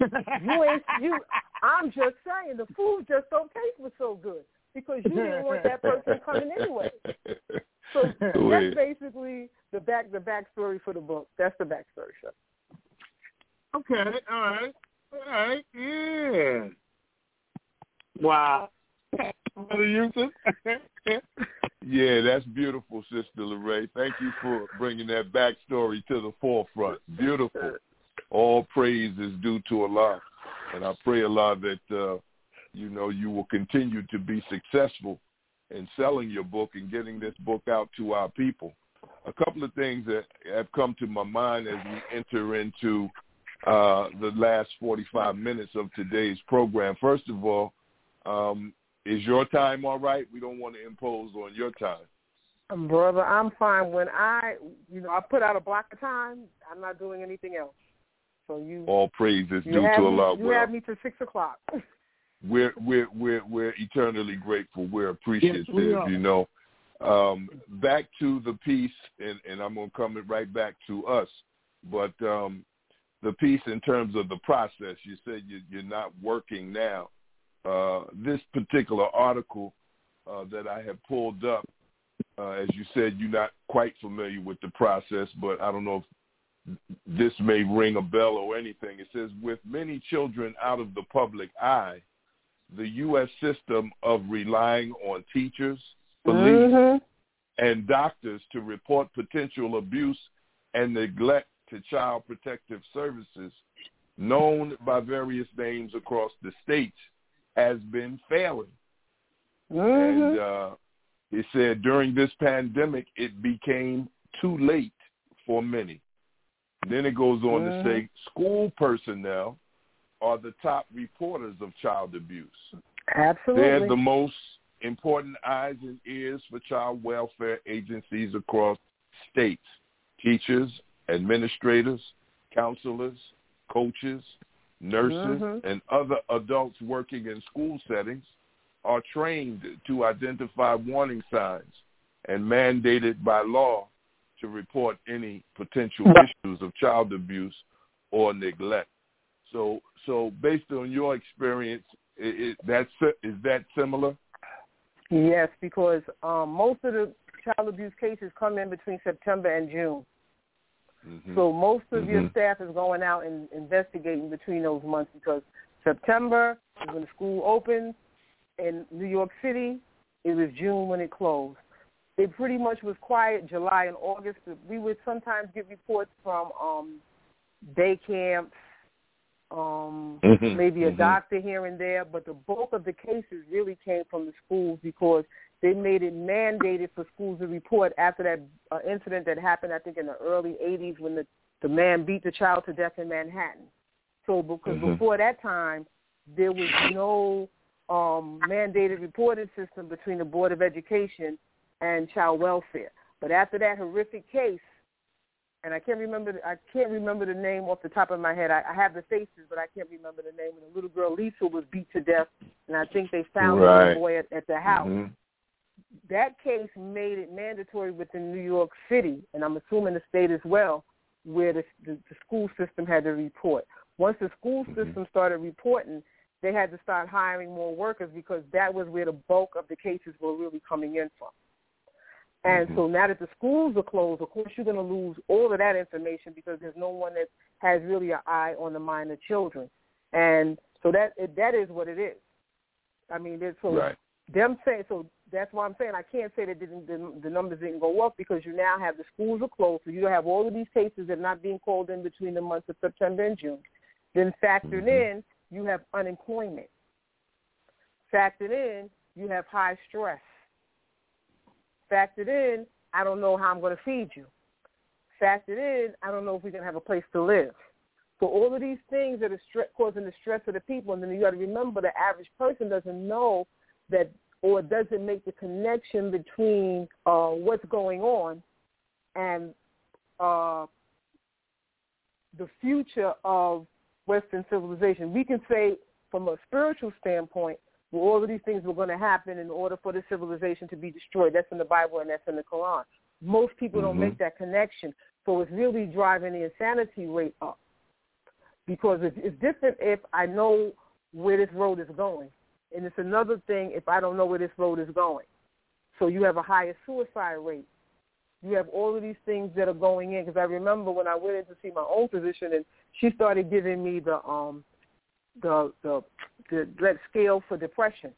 You ain't you. I'm just saying the food just don't taste so good because you didn't want that person coming anyway. So (laughs) Go that's basically the back the backstory for the book. That's the backstory, sir. Okay, all right, all right, yeah. Wow. Brother Yusef? (laughs) Yeah, that's beautiful, Sister Lorraine. Thank you for bringing that backstory to the forefront. Beautiful. All praise is due to Allah, and I pray Allah that uh, you know you will continue to be successful in selling your book and getting this book out to our people. A couple of things that have come to my mind as we enter into uh, the last 45 minutes of today's program. First of all, um, is your time all right? We don't want to impose on your time. Um, Brother, I'm fine. When I, you know, I put out a block of time, I'm not doing anything else. So you, All praise is you due have to me, Allah. you Well, have me to six o'clock. (laughs) we're we're we're we're eternally grateful. We're appreciative. Yes, we. You know, um, back to the piece, and, and I'm gonna come right back to us. But um, the piece in terms of the process, you said you, you're not working now. Uh, this particular article uh, that I have pulled up, uh, as you said, you're not quite familiar with the process, but I don't know if this may ring a bell or anything. It says, with many children out of the public eye, the U.S. system of relying on teachers, police, Mhm. and doctors to report potential abuse and neglect to child protective services, known by various names across the states, has been failing. Mhm. And uh, he said during this pandemic, it became too late for many. Then it goes on to say school personnel are the top reporters of child abuse. Absolutely. They're the most important eyes and ears for child welfare agencies across states. Teachers, administrators, counselors, coaches, nurses, Mhm. and other adults working in school settings are trained to identify warning signs and mandated by law to report any potential issues of child abuse or neglect. So, so based on your experience, it, that's is that similar? Yes, because um, most of the child abuse cases come in between September and June. Mhm. So most of your Mhm. staff is going out and investigating between those months because September is when the school opens. In New York City, it was June when it closed. It pretty much was quiet July and August. We would sometimes get reports from um, day camps, um, Mhm. maybe a Mhm. doctor here and there, but the bulk of the cases really came from the schools because they made it mandated for schools to report after that uh, incident that happened, I think, in the early 80s when the, the man beat the child to death in Manhattan. So because Mhm. before that time, there was no um, mandated reporting system between the Board of Education and Child Welfare. But after that horrific case, and I can't remember I can't remember the name off the top of my head. I, I have the faces, but I can't remember the name. of the little girl Lisa was beat to death, and I think they found right. the boy at, at the house. Mm-hmm. That case made it mandatory within New York City, and I'm assuming the state as well, where the, the, the school system had to report. Once the school Mm-hmm. system started reporting, they had to start hiring more workers because that was where the bulk of the cases were really coming in from. And Mhm. so now that the schools are closed, of course you're going to lose all of that information because there's no one that has really an eye on the mind of children. And so that that is what it is. I mean, there's so Right. them saying so that's why I'm saying I can't say that didn't, the, the numbers didn't go up because you now have the schools are closed, so you have all of these cases that are not being called in between the months of September and June. Then factored Mhm. in, you have unemployment. Factored in, you have high stress. Factored in, I don't know how I'm going to feed you. Factored in, I don't know if we're going to have a place to live. So all of these things that are stre- causing the stress of the people, and then you got to remember the average person doesn't know that or doesn't make the connection between uh, what's going on and uh, the future of Western civilization. We can say from a spiritual standpoint, well, all of these things were going to happen in order for the civilization to be destroyed. That's in the Bible and that's in the Quran. Most people don't Mhm. make that connection. So it's really driving the insanity rate up. Because it's, it's different if I know where this road is going. And it's another thing if I don't know where this road is going. So you have a higher suicide rate. You have all of these things that are going in. Because I remember when I went in to see my own physician, and she started giving me the um the the the that scale for depression.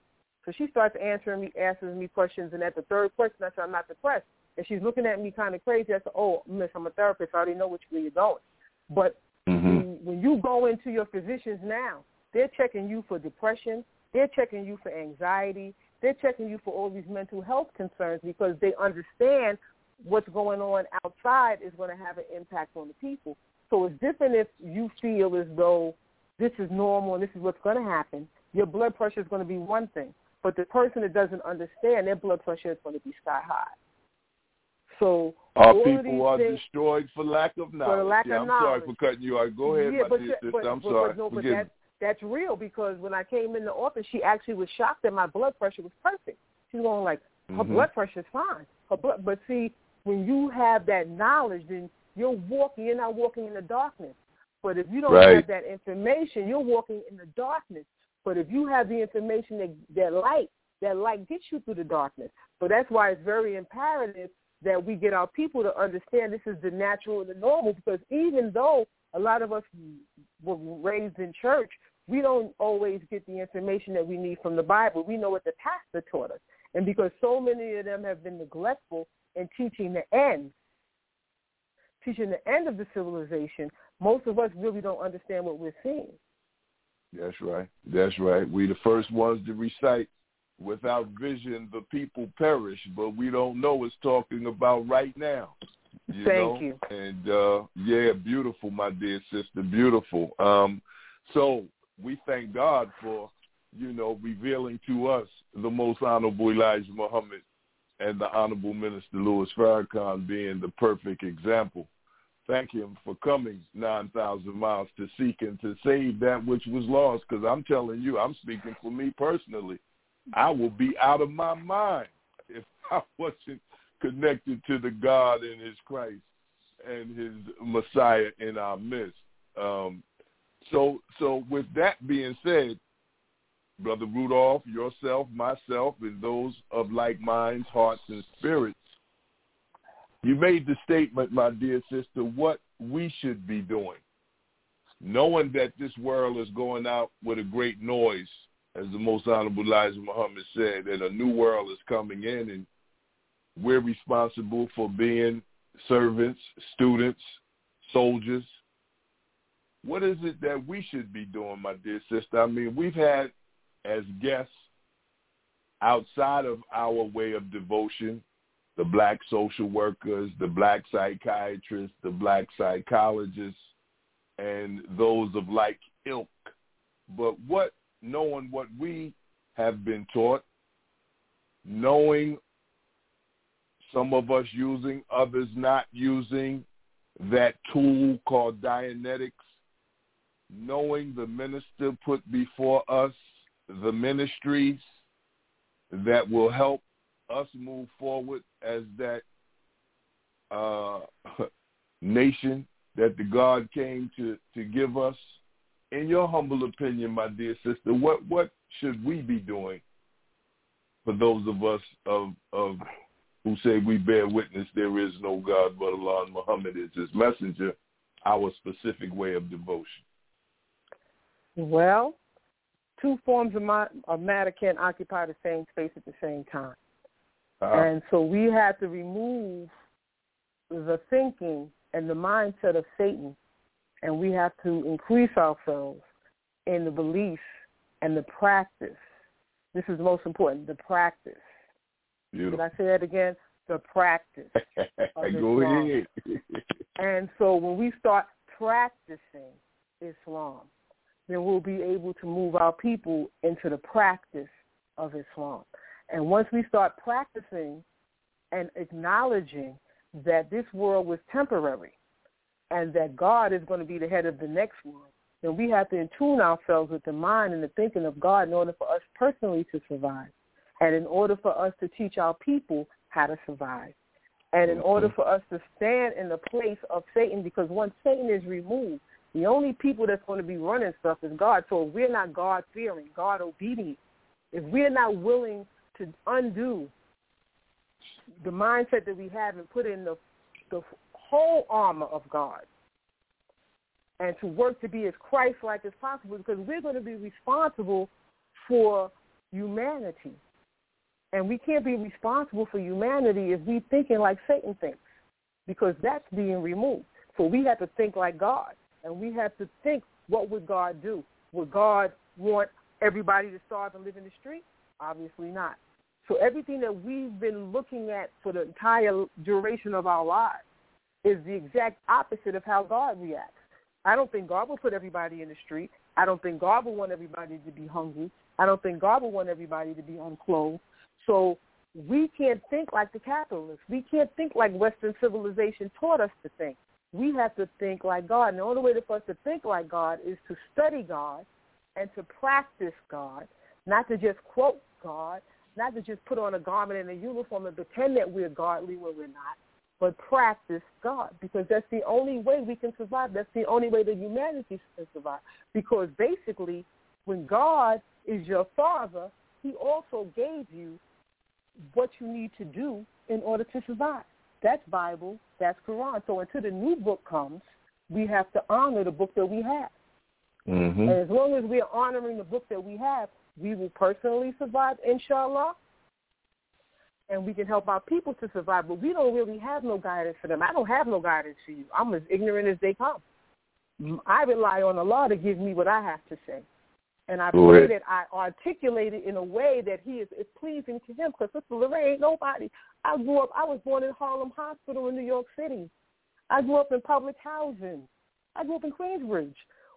So she starts answering me, asking me questions, and at the third question, I said, "I'm not depressed." And she's looking at me kind of crazy. I said, "Oh, Miss, I'm a therapist. I already know which way you're going." But Mhm. when, when you go into your physicians now, they're checking you for depression. They're checking you for anxiety. They're checking you for all these mental health concerns because they understand what's going on outside is going to have an impact on the people. So it's different if you feel as though this is normal and this is what's going to happen. Your blood pressure is going to be one thing, but the person that doesn't understand, their blood pressure is going to be sky high. So Our all of these people are things, destroyed for lack of knowledge. lack yeah, of I'm knowledge. sorry for cutting you off. Go ahead, yeah, my but, dear sister. but, I'm but, sorry. But, no, but that, that's real because when I came in the office, she actually was shocked that my blood pressure was perfect. She's going like, her Mhm. blood pressure is fine. Her blood, but see, when you have that knowledge, then you're walking. You're not walking in the darkness. But if you don't Right. have that information, you're walking in the darkness. But if you have the information that that light, that light gets you through the darkness. So that's why it's very imperative that we get our people to understand this is the natural and the normal. Because even though a lot of us were raised in church, we don't always get the information that we need from the Bible. We know what the pastor taught us. And because so many of them have been neglectful in teaching the end, teaching the end of the civilization, most of us really don't understand what we're seeing. That's right. That's right. We the first ones to recite. Without vision, the people perish, but we don't know it's talking about right now. You Thank know? you. And uh yeah, beautiful, my dear sister, beautiful. Um, so we thank God for, you know, revealing to us the most honorable Elijah Muhammad and the honorable Minister Louis Farrakhan being the perfect example. Thank him for coming 9,000 miles to seek and to save that which was lost. Because I'm telling you, I'm speaking for me personally. I will be out of my mind (laughs) if I wasn't connected to the God and his Christ and his Messiah in our midst. Um, so, so with that being said, Brother Rudolph, yourself, myself, and those of like minds, hearts, and spirits, you made the statement, my dear sister, what we should be doing, knowing that this world is going out with a great noise, as the most honorable Elijah Muhammad said, that a new world is coming in, and we're responsible for being servants, students, soldiers. What is it that we should be doing, my dear sister? I mean, we've had as guests outside of our way of devotion, the black social workers, the black psychiatrists, the black psychologists, and those of like ilk. But what knowing what we have been taught, knowing some of us using, others not using that tool called Dianetics, knowing the minister put before us the ministries that will help us move forward as that uh, (laughs) nation that the God came to, to give us. In your humble opinion, my dear sister, what, what should we be doing for those of us of, of who say we bear witness there is no God but Allah and Muhammad is his messenger, our specific way of devotion? Well, two forms of, my, of matter can't occupy the same space at the same time. Uh-huh. And so we have to remove the thinking and the mindset of Satan, and we have to increase ourselves in the belief and the practice. This is the most important, the practice. Beautiful. Did I say that again? The practice. (laughs) Go ahead. and so when we start practicing Islam, then we'll be able to move our people into the practice of Islam. And once we start practicing and acknowledging that this world was temporary and that God is going to be the head of the next world, then we have to attune ourselves with the mind and the thinking of God in order for us personally to survive and in order for us to teach our people how to survive and in order mm-hmm. for us to stand in the place of Satan because once Satan is removed, the only people that's going to be running stuff is God. So if we're not God-fearing, God-obedient, if we're not willing to undo the mindset that we have and put in the, the whole armor of God and to work to be as Christ-like as possible because we're going to be responsible for humanity. And we can't be responsible for humanity if we're thinking like Satan thinks because that's being removed. So we have to think like God. And we have to think, what would God do? Would God want everybody to starve and live in the street? Obviously not. So everything that we've been looking at for the entire duration of our lives is the exact opposite of how God reacts. I don't think God will put everybody in the street. I don't think God will want everybody to be hungry. I don't think God will want everybody to be unclothed. So we can't think like the capitalists. We can't think like Western civilization taught us to think we have to think like God. And the only way for us to think like God is to study God and to practice God, not to just quote God, not to just put on a garment and a uniform and pretend that we're godly when we're not, but practice God because that's the only way we can survive. That's the only way that humanity can survive. Because basically, when God is your father, he also gave you what you need to do in order to survive. That's Bible. That's Quran. So until the new book comes, we have to honor the book that we have. Mm-hmm. And as long as we are honoring the book that we have, we will personally survive, inshallah, and we can help our people to survive. But we don't really have no guidance for them. I don't have no guidance for you. I'm as ignorant as they come. Mm. I rely on Allah to give me what I have to say. And I pray that I articulate it in a way that he is, is pleasing to him. Because Sister Lorraine ain't nobody. I grew up. I was born in Harlem Hospital in New York City. I grew up in public housing. I grew up in Queensbridge.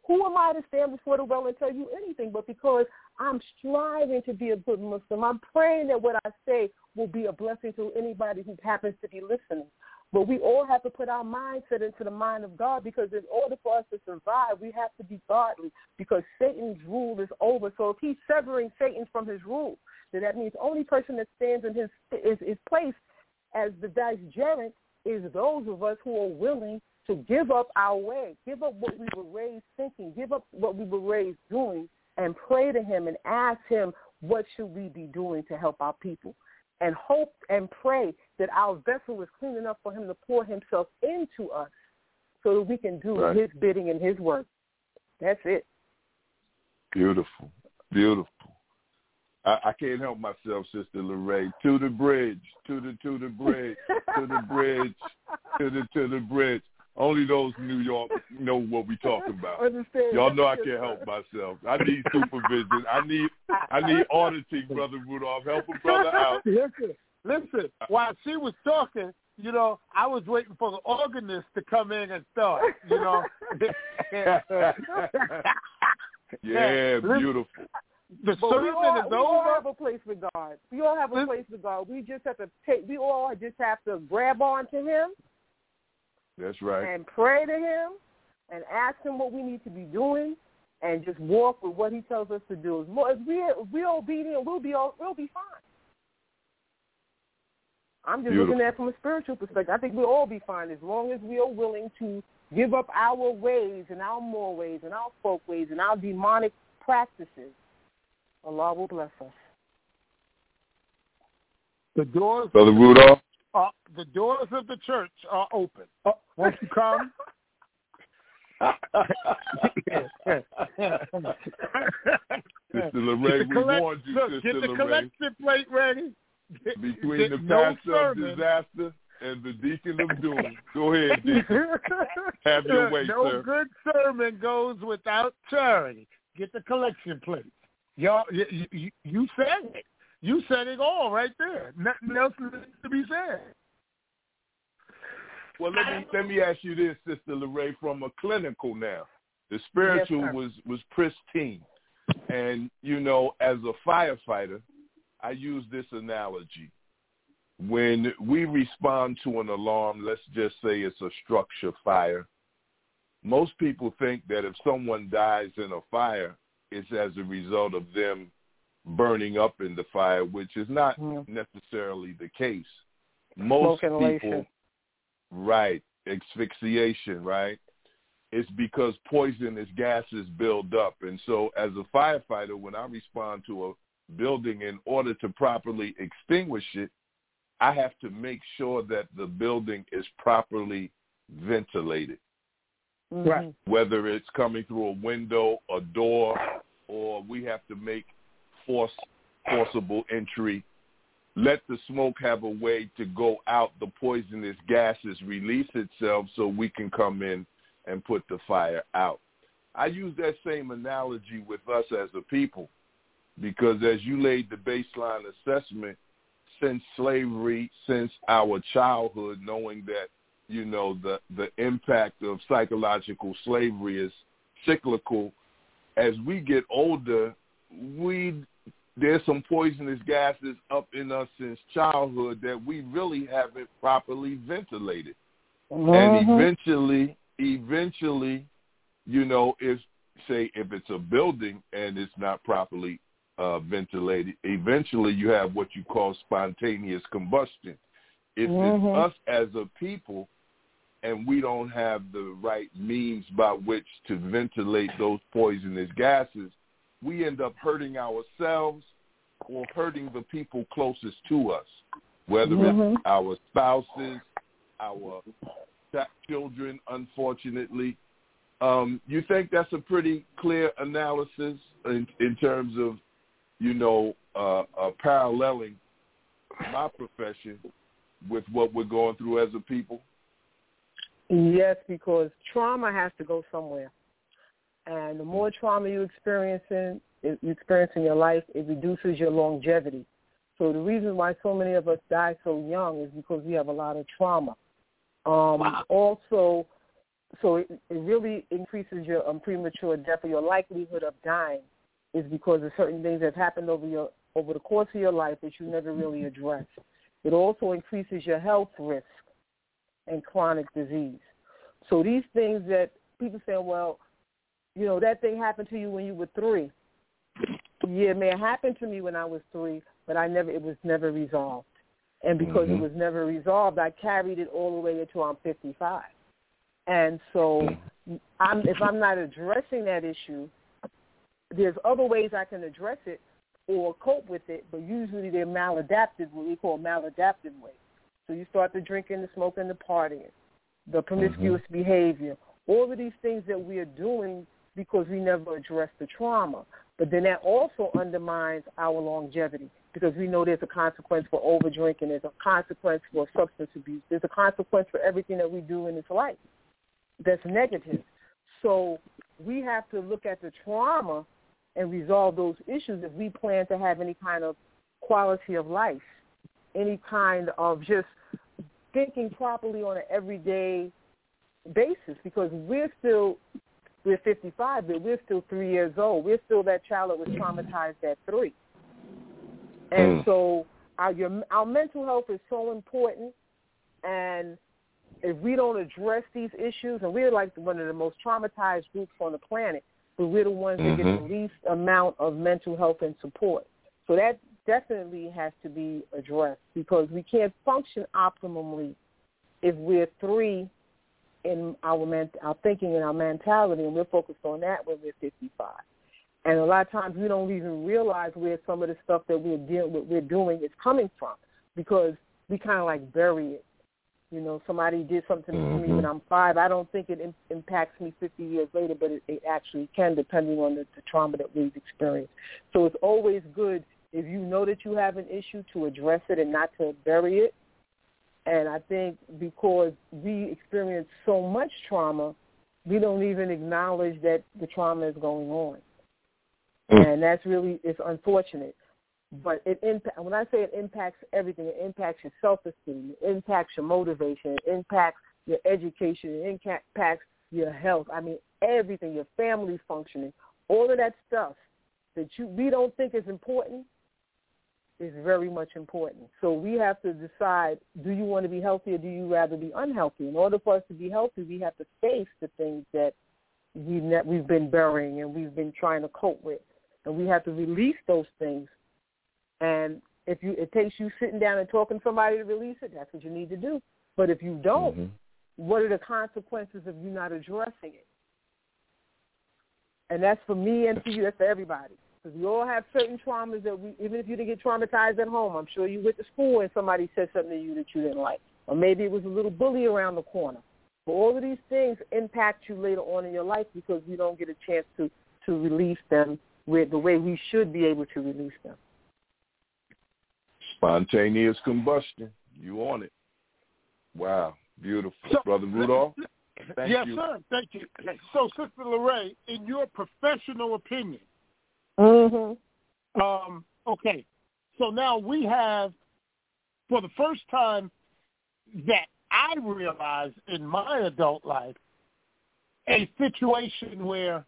Who am I to stand before the well and tell you anything? But because I'm striving to be a good Muslim, I'm praying that what I say will be a blessing to anybody who happens to be listening. But we all have to put our mindset into the mind of God because in order for us to survive, we have to be godly because Satan's rule is over. So if he's severing Satan from his rule, then that means the only person that stands in his, his, his place as the vicegerent is those of us who are willing to give up our way, give up what we were raised thinking, give up what we were raised doing, and pray to him and ask him, what should we be doing to help our people? And hope and pray that our vessel is clean enough for him to pour himself into us so that we can do right. his bidding and his work. That's it. Beautiful. Beautiful. I, I can't help myself, Sister Lorraine. To the bridge, to the to the bridge, to the bridge, to the to the bridge. Only those in New York know what we talk (laughs) about. Understand. Y'all know I can't help myself. I need supervision. I need I need auditing, Brother Rudolph. Help a brother out. (laughs) Listen, listen. While she was talking, you know, I was waiting for the organist to come in and start. You know. (laughs) yeah, beautiful. the but sermon we all, is we over. all have a place with God. We all have a Listen- place with God. We just have to take. We all just have to grab on to Him That's right. and pray to Him and ask Him what we need to be doing, and just walk with what He tells us to do. As more if we if we're obedient, we'll be all, we'll be fine. I'm just Beautiful. looking at it from a spiritual perspective. I think we'll all be fine as long as we are willing to give up our ways and our more ways and our folk ways and our demonic practices. Allah will bless us. The doors, Brother Rudolph. Are, the doors of the church are open. Uh, Won't you come? (laughs) Sister Lorraine, Get the we collect- warned you, look, Sister Get the Lorraine. collection plate ready. Get- Between get the no pastor of disaster and the deacon of doom. Go ahead, (laughs) deacon. Have your way, no sir. good sermon goes without charity. Get the collection plate. Y'all, you, you, you said it. You said it all right there. Nothing else needs to be said. Well, let me let me ask you this, Sister Lorraine, from a clinical now. The spiritual sir. was was pristine, and you know, as a firefighter, I use this analogy. When we respond to an alarm, let's just say it's a structure fire. Most people think that if someone dies in a fire, it's as a result of them burning up in the fire, which is not Mm. necessarily the case. Most Smoke people inhalation. Right. Asphyxiation, right? It's because poisonous gases build up. And so as a firefighter, when I respond to a building in order to properly extinguish it, I have to make sure that the building is properly ventilated, Right. whether it's coming through a window, a door, or we have to make force forcible entry let the smoke have a way to go out, the poisonous gases release itself so we can come in and put the fire out. I use that same analogy with us as a people because as you laid the baseline assessment, since slavery, since our childhood, knowing that, you know, the, the impact of psychological slavery is cyclical, as we get older, we there's some poisonous gases up in us since childhood that we really haven't properly ventilated. And Mhm. eventually, eventually, you know, if say if it's a building and it's not properly uh, ventilated, eventually you have what you call spontaneous combustion. If Mhm. it's us as a people and we don't have the right means by which to ventilate those poisonous gases, we end up hurting ourselves or hurting the people closest to us, whether Mhm. it's our spouses, our children, unfortunately. Um, you think that's a pretty clear analysis in, in terms of, you know, uh, uh, paralleling my profession with what we're going through as a people? Yes, because trauma has to go somewhere, and the more trauma you experience in you experience in your life, it reduces your longevity. So the reason why so many of us die so young is because we have a lot of trauma. Um, Also, so it, it really increases your um, premature death or your likelihood of dying is because of certain things that happened over your over the course of your life that you never really addressed. It also increases your health risk and chronic disease. So these things that people say, well, you know, that thing happened to you when you were three. Yeah, it may have happened to me when I was three, but I never it was never resolved. And because Mhm. it was never resolved, I carried it all the way until I'm 55. And so, I'm, if I'm not addressing that issue, there's other ways I can address it or cope with it, but usually they're maladaptive, what we call maladaptive ways. So you start the drinking, the smoking, the partying, the promiscuous behavior, all of these things that we are doing because we never address the trauma. But then that also undermines our longevity because we know there's a consequence for over drinking, there's a consequence for substance abuse, there's a consequence for everything that we do in this life that's negative. So we have to look at the trauma and resolve those issues if we plan to have any kind of quality of life, any kind of just thinking properly on an everyday basis because we're still we're 55, but we're still three years old. We're still that child that was traumatized at three. And Mm. so our your, our mental health is so important, and if we don't address these issues, and we're like one of the most traumatized groups on the planet, but we're the ones that get the least amount of mental health and support. So that definitely has to be addressed because we can't function optimally if we're three in our ment- our thinking and our mentality, and we're focused on that when we're 55. And a lot of times we don't even realize where some of the stuff that we're dealing with, we're doing is coming from because we kind of like bury it. You know, somebody did something to me when mm-hmm. I'm five. I don't think it Im- impacts me 50 years later, but it, it actually can, depending on the, the trauma that we've experienced. So it's always good if you know that you have an issue to address it and not to bury it. And I think because we experience so much trauma, we don't even acknowledge that the trauma is going on. Mm. And that's really it's unfortunate. But it impact when I say it impacts everything, it impacts your self esteem, it impacts your motivation, it impacts your education, it impacts your health. I mean everything, your family functioning, all of that stuff that you we don't think is important is very much important. So we have to decide, do you want to be healthy or do you rather be unhealthy? In order for us to be healthy, we have to face the things that we've, ne- we've been burying and we've been trying to cope with. And we have to release those things. And if you it takes you sitting down and talking to somebody to release it, that's what you need to do. But if you don't, Mhm. what are the consequences of you not addressing it? And that's for me and for you. That's for everybody. Because we all have certain traumas that we, even if you didn't get traumatized at home, I'm sure you went to school and somebody said something to you that you didn't like. Or maybe it was a little bully around the corner. But all of these things impact you later on in your life because we don't get a chance to, to release them with the way we should be able to release them. Spontaneous combustion. You on it. Wow. Beautiful. So- Brother Rudolph, thank yes, you. sir. Thank you. So, Sister Lorraine, in your professional opinion, Mm-hmm. um, okay, so now we have, for the first time that I realized in my adult life, a situation where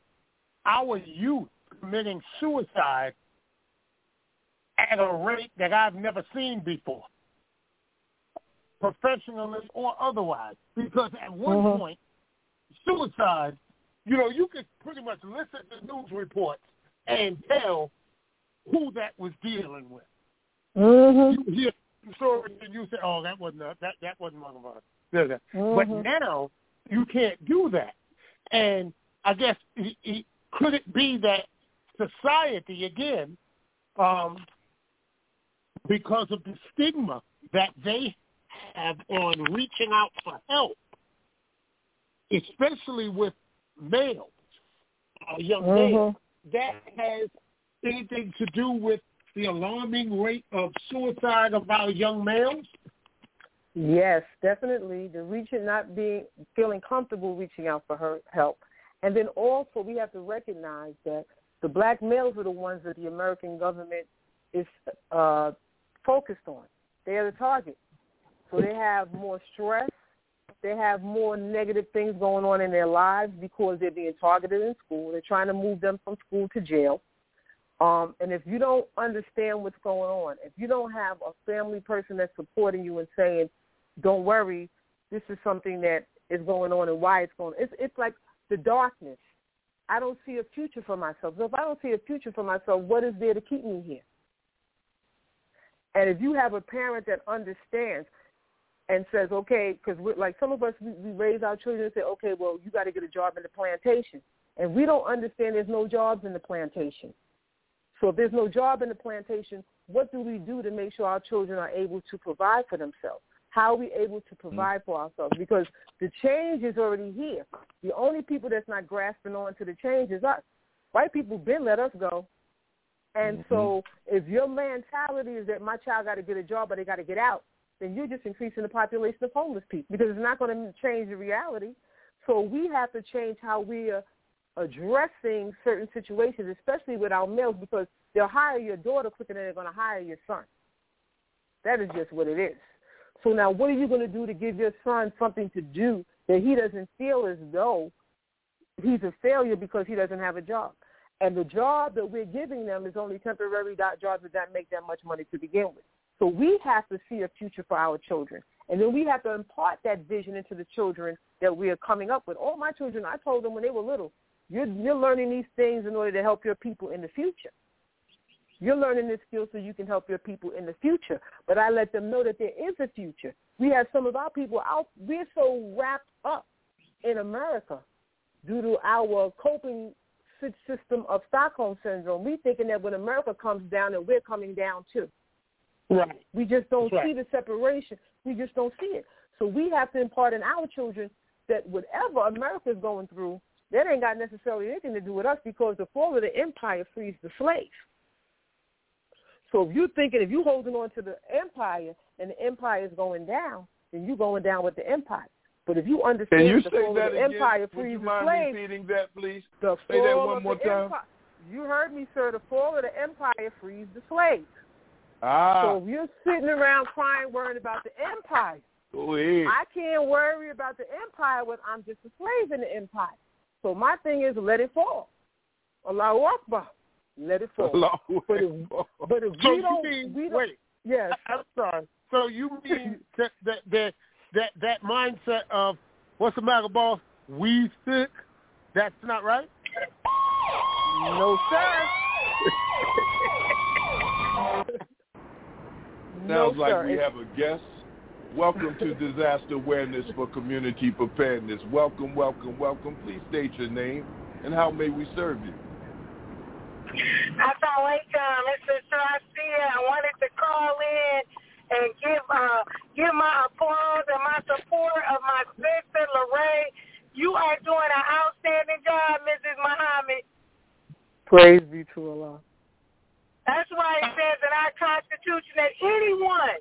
our youth committing suicide at a rate that I've never seen before, professionally or otherwise. Because at one Mhm. point, suicide, you know, you could pretty much listen to news reports and tell who that was dealing with. Mm-hmm. You hear the story and you say, "Oh, that wasn't a, that that wasn't one of us." But now you can't do that, and I guess it, it, could it be that society again, um, because of the stigma that they have on reaching out for help, especially with males, uh, young males, that has anything to do with the alarming rate of suicide of our young males? Yes, definitely. The reaching, not being, feeling comfortable reaching out for her help, and then also we have to recognize that the black males are the ones that the American government is uh, focused on. They are the target, so they have more stress. They have more negative things going on in their lives because they're being targeted in school. They're trying to move them from school to jail. Um, and if you don't understand what's going on, if you don't have a family person that's supporting you and saying, "Don't worry, this is something that is going on and why it's going," it's it's like the darkness. I don't see a future for myself. So if I don't see a future for myself, what is there to keep me here? And if you have a parent that understands and says, okay, because like some of us, we, we raise our children and say, okay, well, you got to get a job in the plantation. And we don't understand there's no jobs in the plantation. So if there's no job in the plantation, what do we do to make sure our children are able to provide for themselves? How are we able to mm. provide for ourselves? Because the change is already here. The only people that's not grasping on to the change is us. White people been let us go. And mm-hmm. so if your mentality is that my child got to get a job or they got to get out, then you're just increasing the population of homeless people because it's not going to change the reality. So we have to change how we are addressing certain situations, especially with our males, because they'll hire your daughter quicker than they're going to hire your son. That is just what it is. So now what are you going to do to give your son something to do that he doesn't feel as though he's a failure because he doesn't have a job. And the job that we're giving them is only temporary jobs that don't make that much money to begin with. So we have to see a future for our children. And then we have to impart that vision into the children that we are coming up with. All my children, I told them when they were little, you're, you're learning these things in order to help your people in the future. You're learning this skill so you can help your people in the future. But I let them know that there is a future. We have some of our people out. We're so wrapped up in America due to our coping system of Stockholm syndrome. We thinking that when America comes down, that we're coming down too. Right. We just don't That's see the separation. We just don't see it. So we have to impart in our children that whatever America is going through, that ain't got necessarily anything to do with us because the fall of the empire frees the slave. So if you're thinking, if you're holding on to the empire and the empire is going down, then you're going down with the empire. But if you Can understand you the fall that of the again? empire Would frees you the mind repeating that, please? the Say that one of more the time. empire. You heard me, sir. The fall of the empire frees the slave. Ah, So if you're sitting around crying, worrying about the empire, ahead. I can't worry about the empire when I'm just a slave in the empire. So my thing is let it fall. Allahu Akbar. Let it fall. Allahu But if, Akbar. but if So we don't, mean, we don't, wait, yes, I'm sorry. So you mean (laughs) that that that that, that mindset of what's the matter, boss? We sick? That's not right. no sir. (laughs) no Sounds like sir. we It's- have a guest. Welcome to Disaster Awareness for Community Preparedness. Welcome, welcome, welcome. Please state your name and how may we serve you? Assalamualaikum. This is Sarastia. I wanted to call in and give uh, give my applause and my support of my sister Lorraine. You are doing an outstanding job, Mrs. Muhammad. Praise be to Allah. That's why it says in our Constitution that anyone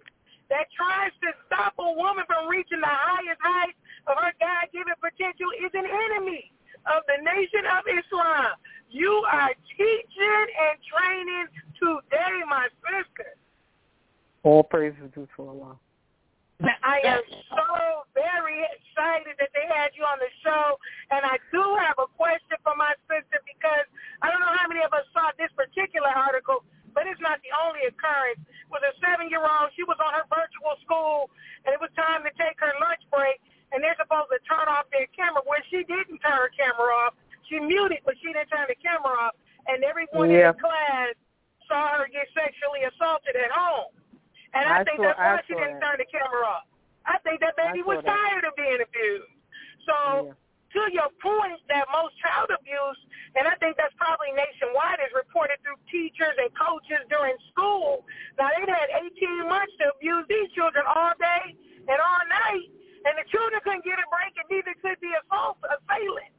that tries to stop a woman from reaching the highest heights of her God-given potential is an enemy of the nation of Islam. You are teaching and training today, my sister. All praise is due to Allah. I am so very excited that they had you on the show, and I do have a question for my sister because I don't know how many of us saw this particular article, but it's not the only occurrence. With a seven-year-old, she was on her virtual school, and it was time to take her lunch break, and they're supposed to turn off their camera. When she didn't turn her camera off, she muted, but she didn't turn the camera off, and everyone Yeah. in the class saw her get sexually assaulted at home. And I, I think saw- that's why I she didn't that. turn the camera off. I think that baby was that. tired of being abused. So to your point that most child abuse, and I think that's probably nationwide, is reported through teachers and coaches during school. Now they've had 18 months to abuse these children all day and all night, and the children couldn't get a break, and neither could the assault assailant.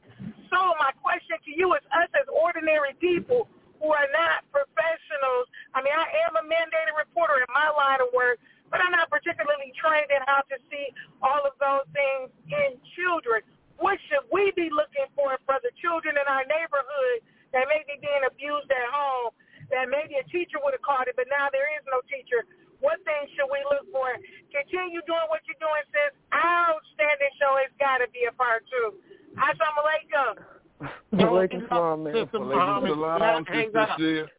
So my question to you is us as ordinary people who are not professionals. I mean, I am a mandated reporter in my line of work, but I'm not particularly trained in how to see all of those things in children. What should we be looking for for the children in our neighborhood that may be being abused at home, that maybe a teacher would have caught it, but now there is no teacher? What things should we look for? Continue doing what you're doing, sis. Outstanding show. It's got to be a part two. Assalamu alaikum. (laughs) Walaikum salam, man. Sister Walaikum Muhammad, salam, hang Sister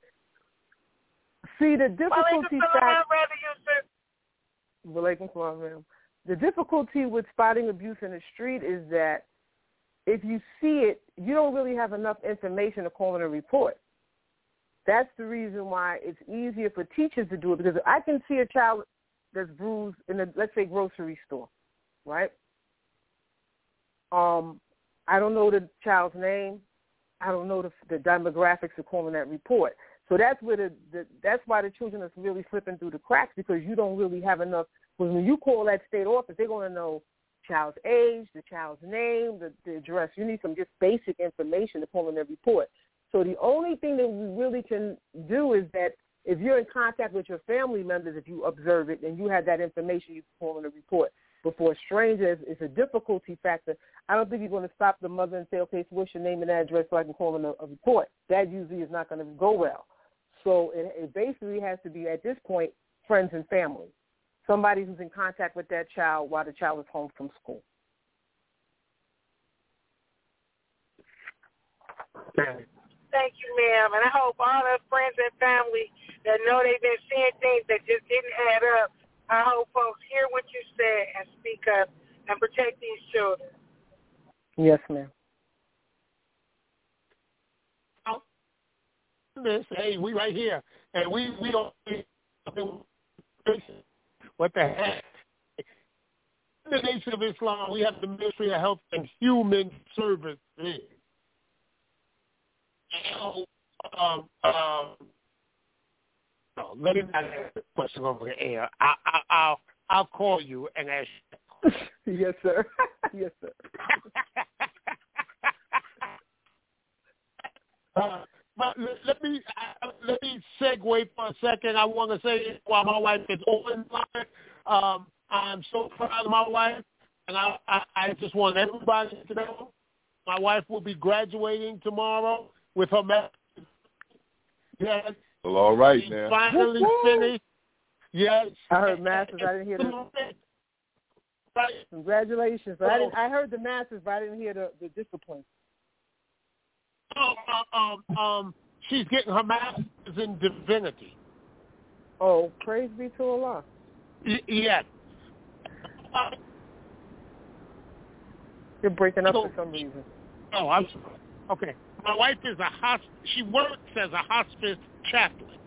See, the Walaikum difficulty salam, brother Yusef. Walaikum salam, ma'am. The difficulty with spotting abuse in the street is that if you see it, you don't really have enough information to call in a report. That's the reason why it's easier for teachers to do it because I can see a child that's bruised in a let's say grocery store, right? Um, I don't know the child's name. I don't know the, the demographics of calling that report. So that's where the, the that's why the children are really slipping through the cracks because you don't really have enough. Because when you call that state office, they're going to know child's age, the child's name, the, the address. You need some just basic information to pull in their report. So the only thing that we really can do is that if you're in contact with your family members, if you observe it and you have that information, you can call in a report. But for a stranger, it's, it's a difficulty factor. I don't think you're going to stop the mother and say, okay, so what's your name and address so I can call in a, a report. That usually is not going to go well. So it, it basically has to be, at this point, friends and family. Somebody who's in contact with that child while the child is home from school. Okay. Thank you, ma'am. And I hope all the friends and family that know they've been seeing things that just didn't add up, I hope folks hear what you said and speak up and protect these children. Yes, ma'am. Hey, we right here, and we we don't. What the heck? In the Nation of Islam, we have the Ministry of Health and Human Services. So, um, um, no, let me not ask the question over the air. I, I, I'll I'll call you and ask. You. (laughs) yes, sir. (laughs) yes, sir. (laughs) uh, but let me let me segue for a second. I want to say while my wife is on line, um, I'm so proud of my wife, and I, I I just want everybody to know my wife will be graduating tomorrow with her master's. Yes. Well, all right she now. Finally Woo-hoo. finished. Yes. I heard masters. I didn't hear the congratulations. But I didn't. I heard the masters, but I didn't hear the, the discipline. Oh, uh, um, um, she's getting her master's in divinity. Oh, praise be to Allah. Y- yes. Uh, You're breaking up So- for some reason. Oh, I'm sorry. Okay. My wife is a hosp- she works as a hospice chaplain.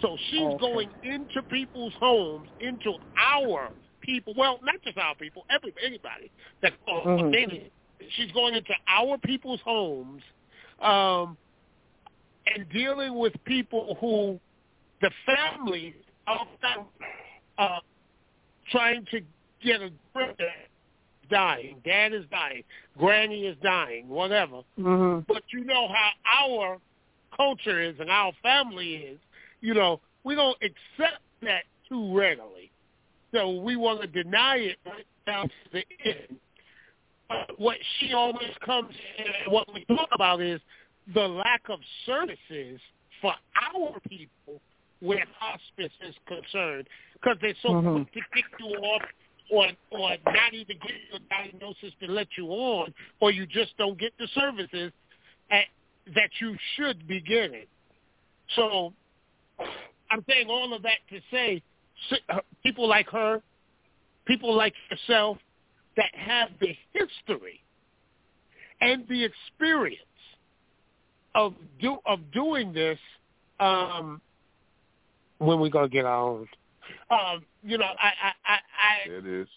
So she's Okay. going into people's homes, into our people, well, not just our people, every anybody that calls Mhm. she's going into our people's homes um and dealing with people who the family are uh trying to get a grip dying. Dad is dying. Granny is dying. Whatever. Mhm. But you know how our culture is and our family is. You know, we don't accept that too readily. So we want to deny it right down to the end. But what she always comes and what we talk about is the lack of services for our people where hospice is concerned because they're so Mhm. quick to kick you off or or not even give you a diagnosis to let you on, or you just don't get the services at, that you should be getting. So I'm saying all of that to say people like her, people like yourself that have the history and the experience of do of doing this um when we gonna get our own um you know i i i, I It is.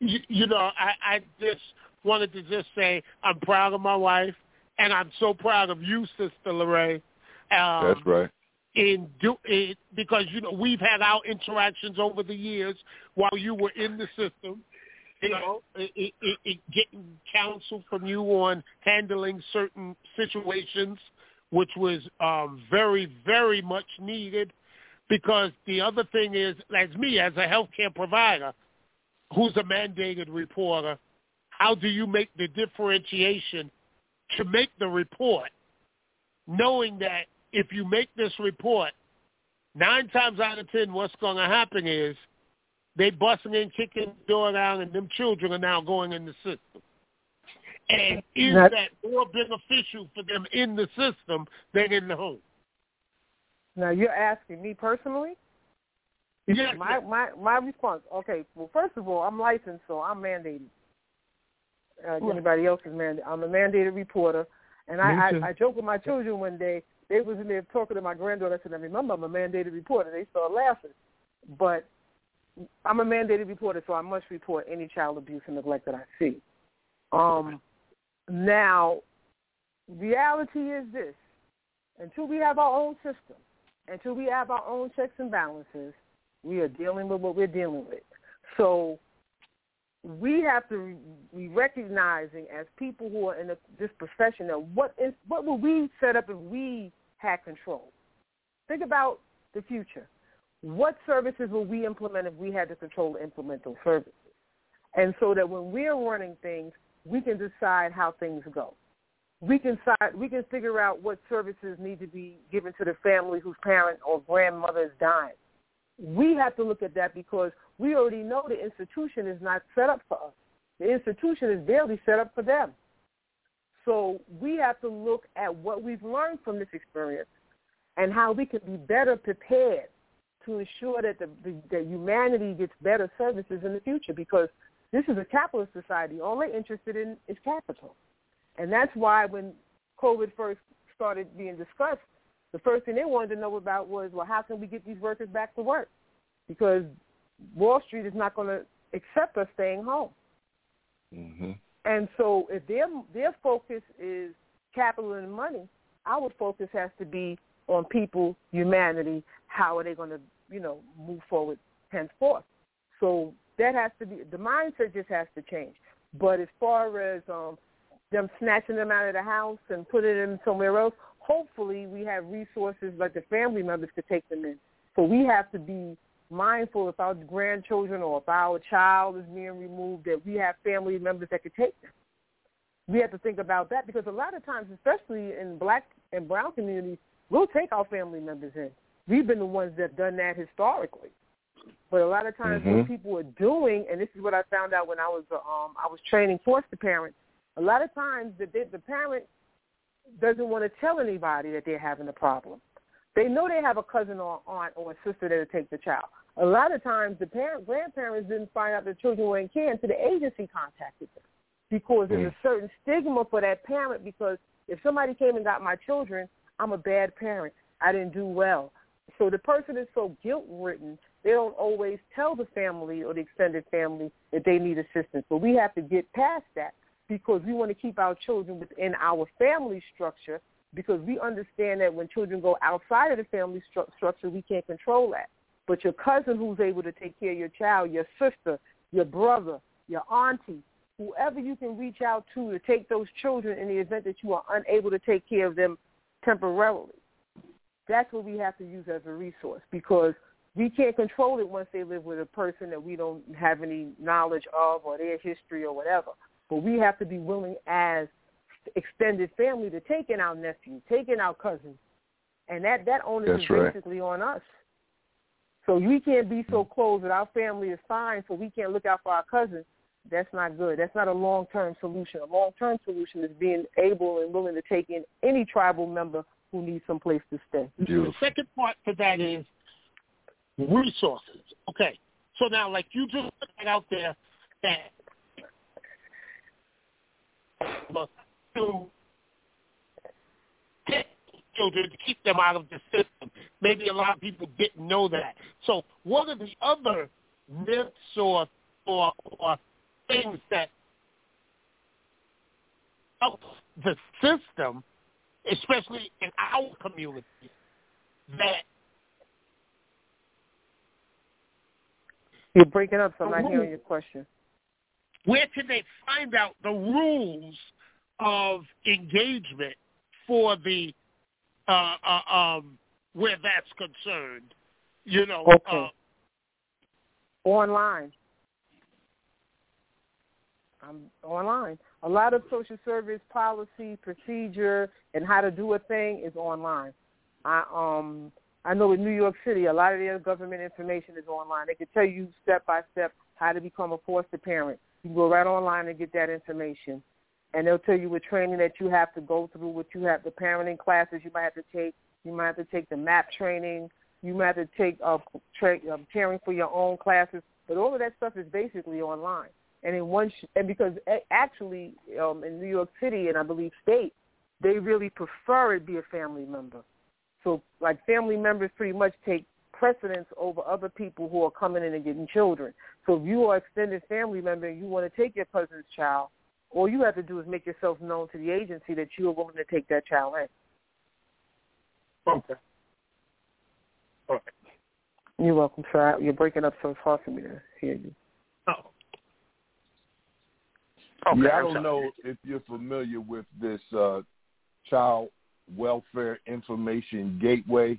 you, you know, I, I just wanted to just say I'm proud of my wife, and I'm so proud of you, Sister Lorraine. Um, That's right. In do it because you know we've had our interactions over the years while you were in the system. You know, it, it, it, getting counsel from you on handling certain situations, which was um, very, very much needed. Because the other thing is, as me, as a healthcare provider, who's a mandated reporter, how do you make the differentiation to make the report, knowing that if you make this report, nine times out of ten, what's going to happen is they busting in, kicking the door down, and them children are now going in the system. And is That- that more beneficial for them in the system than in the home? Now you're asking me personally. Yes, My my my response. Okay. Well, first of all, I'm licensed, so I'm mandated. Uh, Right. Anybody else is mandated. I'm a mandated reporter, and I. I I joke with my children one day. They was in there talking to my granddaughter. I said, "I remember I'm a mandated reporter." They started laughing, but I'm a mandated reporter, so I must report any child abuse and neglect that I see. Um, now, reality is this: until we have our own system, until we have our own checks and balances, we are dealing with what we're dealing with. So we have to be recognizing as people who are in this profession that what is what would we set up if we had control? Think about the future. What services will we implement if we had the control to implement those services? And so that when we're running things, we can decide how things go. We can decide, we can figure out what services need to be given to the family whose parent or grandmother is dying. We have to look at that because we already know the institution is not set up for us. The institution is barely set up for them. So we have to look at what we've learned from this experience and how we can be better prepared to ensure that the, the that humanity gets better services in the future because this is a capitalist society. All they're interested in is capital. And that's why when COVID first started being discussed, the first thing they wanted to know about was, well, how can we get these workers back to work? Because Wall Street is not going to accept us staying home. Mm-hmm. And so if their their focus is capital and money, our focus has to be on people, humanity. How are they going to, you know, move forward henceforth? So that has to be the mindset just has to change. But as far as um, them snatching them out of the house and putting them somewhere else, hopefully we have resources like the family members to take them in. So we have to be mindful if our grandchildren or if our child is being removed that we have family members that could take them. We have to think about that because a lot of times, especially in black and brown communities, we'll take our family members in. We've been the ones that have done that historically. But a lot of times mm-hmm. what people are doing, and this is what I found out when I was um I was training foster parents, a lot of times the the parent doesn't want to tell anybody that they're having a problem. They know they have a cousin or aunt or a sister that'll take the child. A lot of times the parent grandparents didn't find out the children were in care until the agency contacted them. Because there's a mm. certain stigma for that parent because if somebody came and got my children, I'm a bad parent. I didn't do well. So the person is so guilt ridden, they don't always tell the family or the extended family that they need assistance. But we have to get past that because we want to keep our children within our family structure because we understand that when children go outside of the family stru- structure, we can't control that. But your cousin who's able to take care of your child, your sister, your brother, your auntie, whoever you can reach out to to take those children in the event that you are unable to take care of them temporarily. That's what we have to use as a resource because we can't control it once they live with a person that we don't have any knowledge of or their history or whatever. But we have to be willing as extended family to take in our nephew, take in our cousins. And that, that onus That's is right. basically on us. So we can't be so close that our family is fine so we can't look out for our cousins. That's not good. That's not a long-term solution. A long-term solution is being able and willing to take in any tribal member who needs some place to stay. The second part to that is resources. Okay. So now, like you just put out there that to get children to keep them out of the system. Maybe a lot of people didn't know that. So what are the other myths or or, or things that help the system, especially in our community, that You're breaking up, so I'm not hearing your question. Where can they find out the rules of engagement for the uh, uh, um, where that's concerned? You know, okay. uh, online. I'm online. A lot of social service policy, procedure, and how to do a thing is online. I um I know in New York City, a lot of their government information is online. They can tell you step by step how to become a foster parent. You can go right online and get that information. And they'll tell you what training that you have to go through, what you have, the parenting classes you might have to take. You might have to take the MAPP training. You might have to take uh, tra- um, caring for your own classes. But all of that stuff is basically online. And in one, sh- and because actually um, in New York City and I believe state, they really prefer it be a family member. So like family members pretty much take precedence over other people who are coming in and getting children. So if you are extended family member and you want to take your cousin's child, all you have to do is make yourself known to the agency that you are willing to take that child in. Okay. All right. You're welcome, sir. You're breaking up, so it's hard for me to hear you. Oh. Okay, yeah, I don't know if you're familiar with this uh, child welfare information gateway,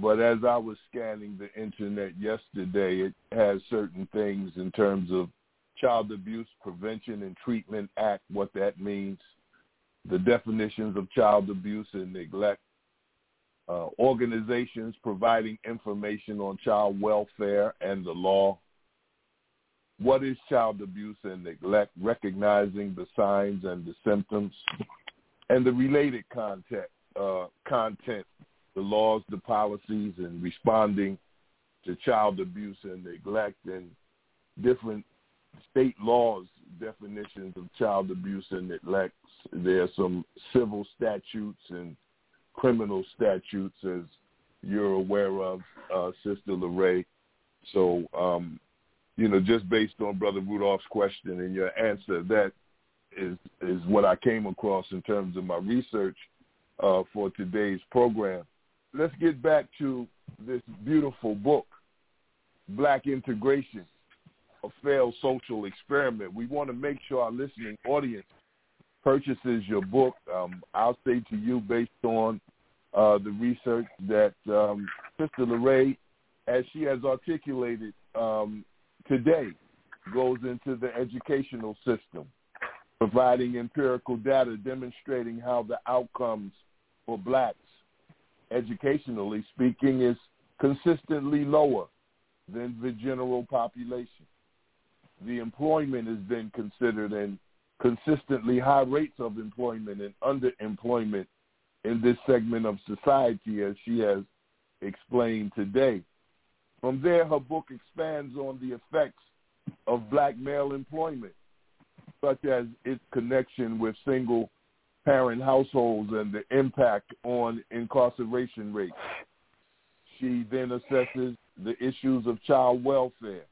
but as I was scanning the internet yesterday, it has certain things in terms of Child Abuse Prevention and Treatment Act, what that means, the definitions of child abuse and neglect, uh, organizations providing information on child welfare and the law, what is child abuse and neglect, recognizing the signs and the symptoms, and the related content, uh, content, the laws, the policies, and responding to child abuse and neglect and different state laws definitions of child abuse and neglect. There are some civil statutes and criminal statutes, as you're aware of, uh, Sister Lorraine. So, um, you know, just based on Brother Rudolph's question and your answer, that is is what I came across in terms of my research uh, for today's program. Let's get back to this beautiful book, Black Integration, a failed social experiment. We want to make sure our listening audience purchases your book. Um, I'll say to you, based on uh, the research that um, Sister Lorraine, as she has articulated um, today, goes into the educational system providing empirical data demonstrating how the outcomes for blacks, educationally speaking, is consistently lower than the general population. The employment is then considered and consistently high rates of employment and underemployment in this segment of society, as she has explained today. From there, her book expands on the effects of black male employment such as its connection with single parent households and the impact on incarceration rates. She then assesses the issues of child welfare,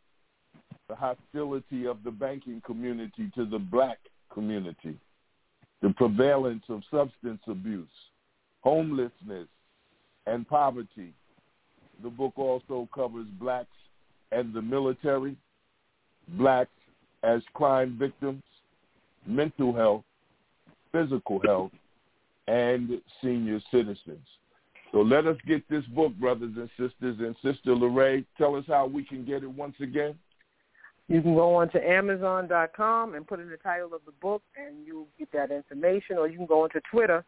the hostility of the banking community to the black community, the prevalence of substance abuse, homelessness, and poverty. The book also covers blacks and the military, blacks as crime victims, mental health, physical health, and senior citizens. So let us get this book, brothers and sisters. And Sister Lorraine, tell us how we can get it once again. You can go on to Amazon.com and put in the title of the book, and you'll get that information. Or you can go onto Twitter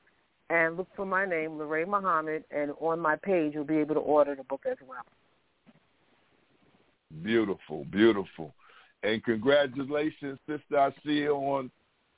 and look for my name, Lorraine Muhammad, and on my page you'll be able to order the book as well. Beautiful, beautiful. And congratulations, Sister Asia, on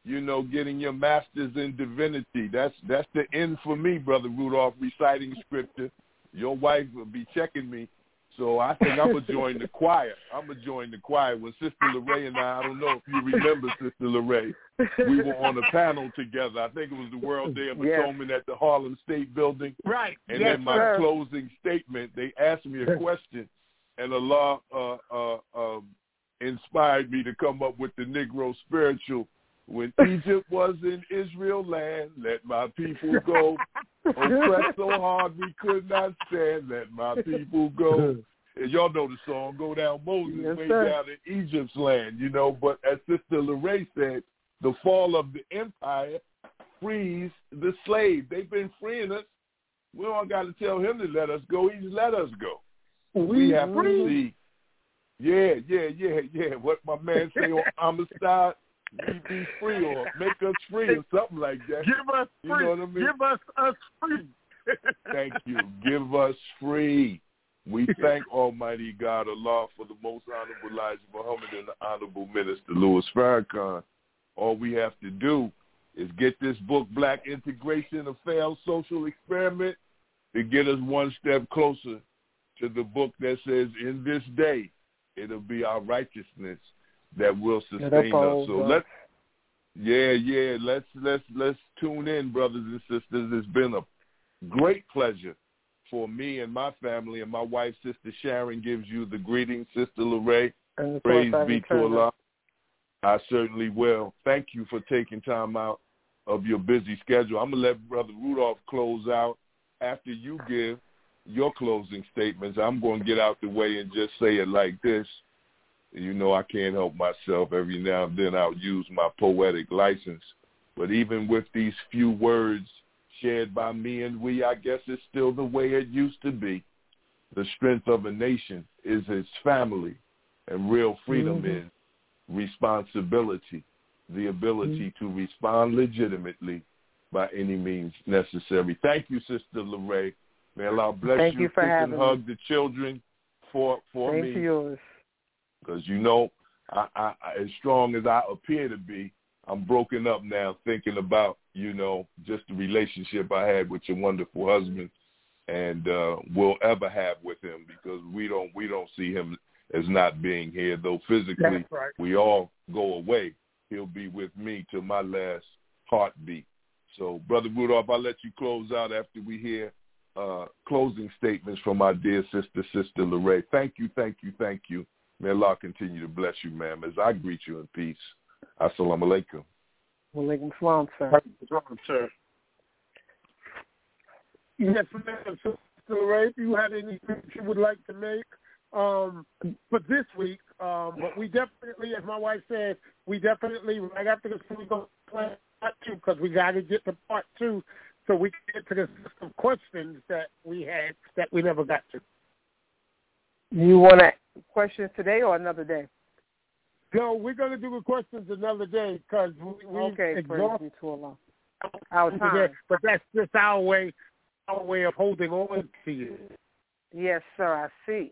you know, getting your master's in divinity. That's that's the end for me, brother Rudolph, reciting scripture. Your wife will be checking me. So I think I'm gonna join the choir. I'm gonna join the choir. When Sister Lorraine and I, I don't know if you remember Sister Lorraine, we were on a panel together. I think it was the World Day of Atonement yes. at the Harlem State Building. Right. And yes, in my sir. closing statement, they asked me a question, and Allah uh, uh, um, inspired me to come up with the Negro spiritual when Egypt was in Israel land, let my people go. Oppressed so (laughs) hard we could not stand, let my people go. And y'all know the song, Go Down Moses, yes, way sir. down in Egypt's land, you know. But as Sister Lorraine said, the fall of the empire frees the slave. They've been freeing us. We don't got to tell him to let us go. He's let us go. We, we have free. to see. Yeah, yeah, yeah, yeah. What my man say on Amistad, we be (laughs) free or make us free or something like that. Give us You free. know what I mean? Give us us free. (laughs) Thank you. Give us free. We thank Almighty God Allah for the most honorable Elijah Muhammad and the honorable minister Louis Farrakhan. All we have to do is get this book, Black Integration, a failed social experiment, to get us one step closer to the book that says, in this day, it'll be our righteousness that will sustain us. So let's yeah, yeah, let's let's let's tune in, brothers and sisters. It's been a great pleasure for me and my family and my wife, Sister Sharon, gives you the greeting, Sister Lorraine. Praise be to Allah. I certainly will. Thank you for taking time out of your busy schedule. I'm gonna let Brother Rudolph close out after you give your closing statements. I'm going to get out the way and just say it like this. You know, I can't help myself. Every now and then I'll use my poetic license. But even with these few words shared by me and we, I guess it's still the way it used to be. The strength of a nation is its family, and real freedom Mhm. is responsibility, the ability to respond legitimately by any means necessary. Thank you, Sister Lorraine. May Allah bless Thank you. you for Kiss having and me. hug the children for for Same me yours. Because you know, I, I, I, as strong as I appear to be, I'm broken up now thinking about you know, just the relationship I had with your wonderful husband and uh will ever have with him because we don't we don't see him as not being here though physically right. we all go away. He'll be with me till my last heartbeat. So brother Rudolph I'll let you close out after we hear uh closing statements from our dear sister sister Lorraine. Thank you thank you thank you may Allah continue to bless you ma'am as I greet you in peace assalamu alaikum Walaikum salam, sir. sir. Yes, ma'am. So, Ray, if you had anything you would like to make um, for this week, um, but we definitely, as my wife said, we definitely right after this we go plan part two because we got to get to part two so we can get to the list of questions that we had that we never got to. You want to questions today or another day? No, we're going to do the questions another day because we, we okay, exhausted too long. Our (laughs) time. But that's just our way, our way of holding on to you. Yes, sir. I see.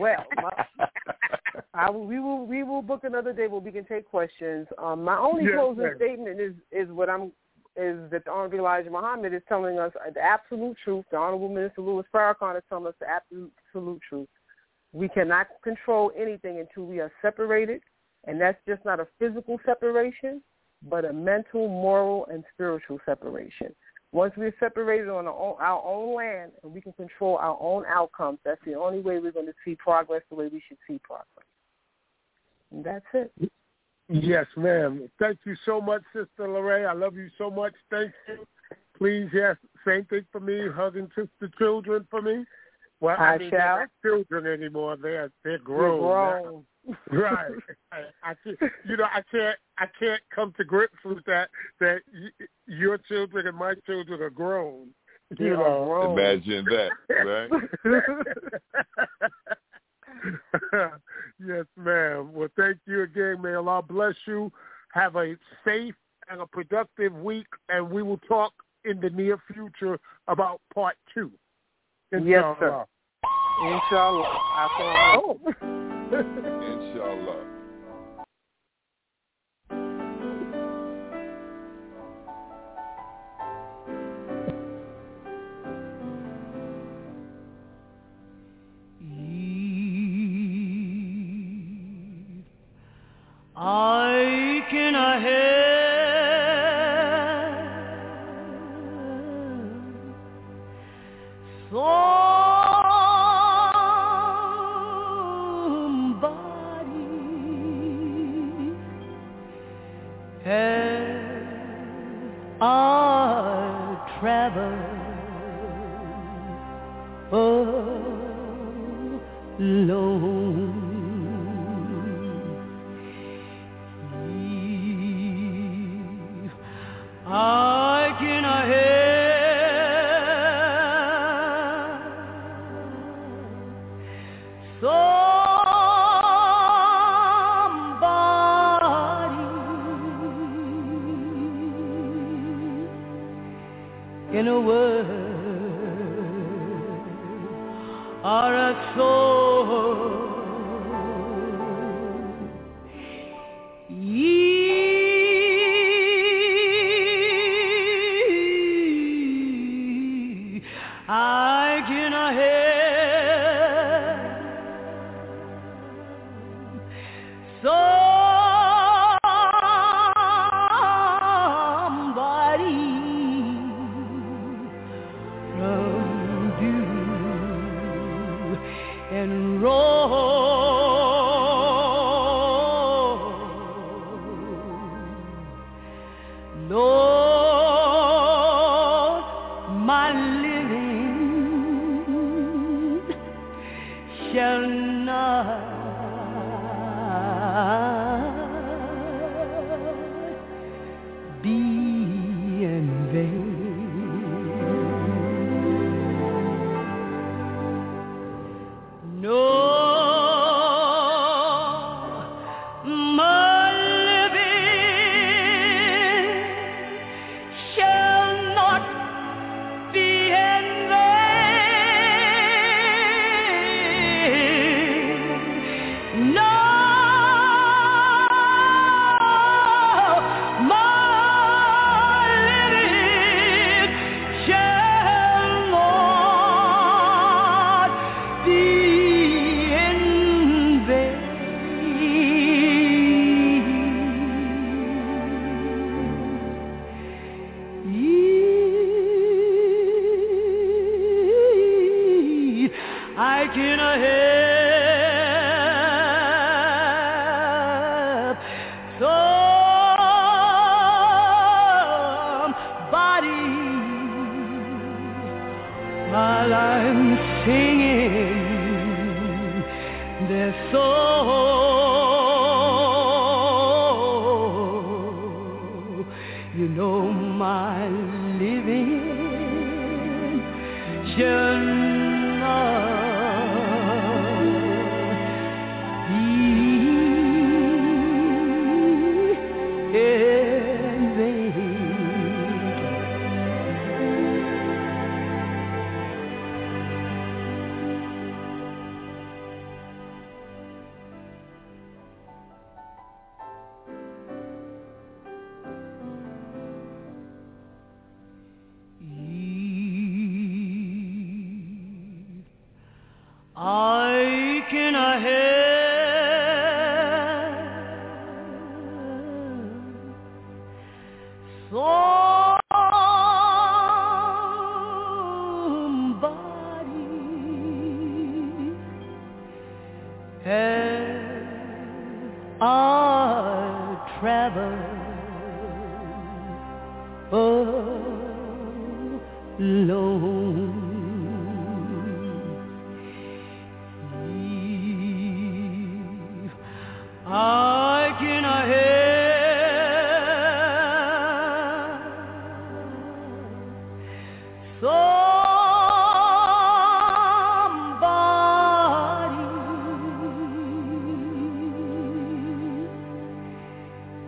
Well, my, (laughs) I, we will we will book another day where we can take questions. Um, my only yes, closing sir. statement is is what I'm is that the Honorable Elijah Muhammad is telling us the absolute truth. The Honorable Minister Louis Farrakhan is telling us the absolute, absolute truth. We cannot control anything until we are separated, and that's just not a physical separation, but a mental, moral, and spiritual separation. Once we're separated on our own, land and we can control our own outcomes, that's the only way we're going to see progress the way we should see progress. And that's it. Yes, ma'am. Thank you so much, Sister Lorraine. I love you so much. Thank you. Please, yes, same thing for me. Hugging sister children for me. Well, I, I mean, shall. they're not children anymore. They're they're grown. You're grown. (laughs) right. I, I can't, you know, I can't, I can't come to grips with that. That y- your children and my children are grown. You are know. grown. imagine that right (laughs) yes, ma'am. Well, thank you again. May Allah bless you. Have a safe and a productive week, and we will talk in the near future about part two. Yes, sir. Inshallah. Inshallah. Assalamu alaikum. inshallah I oh. (laughs) can I help I can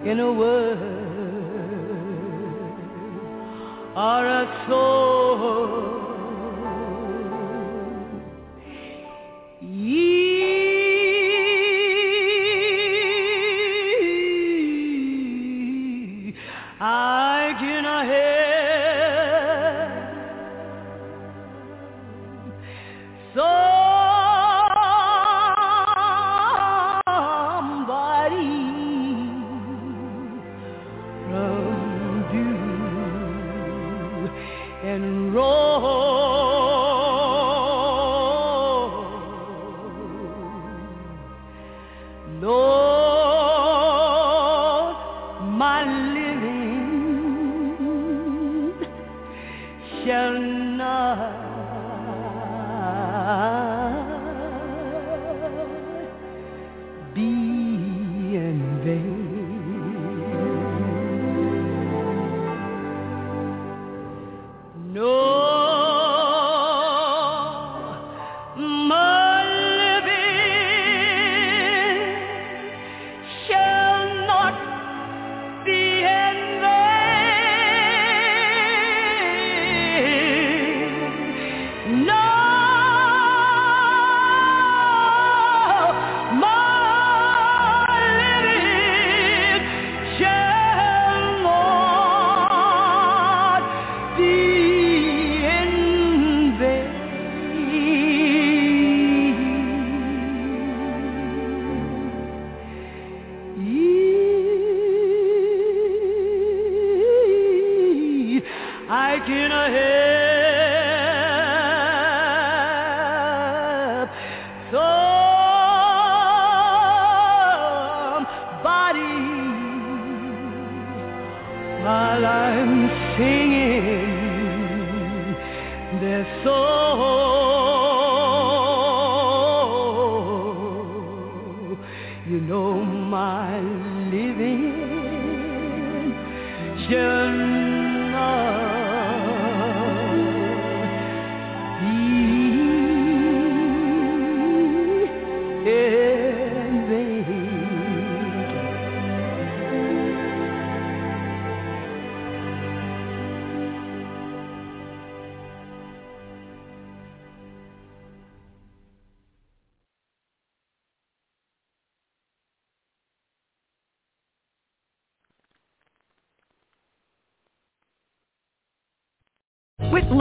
in a word are a soul.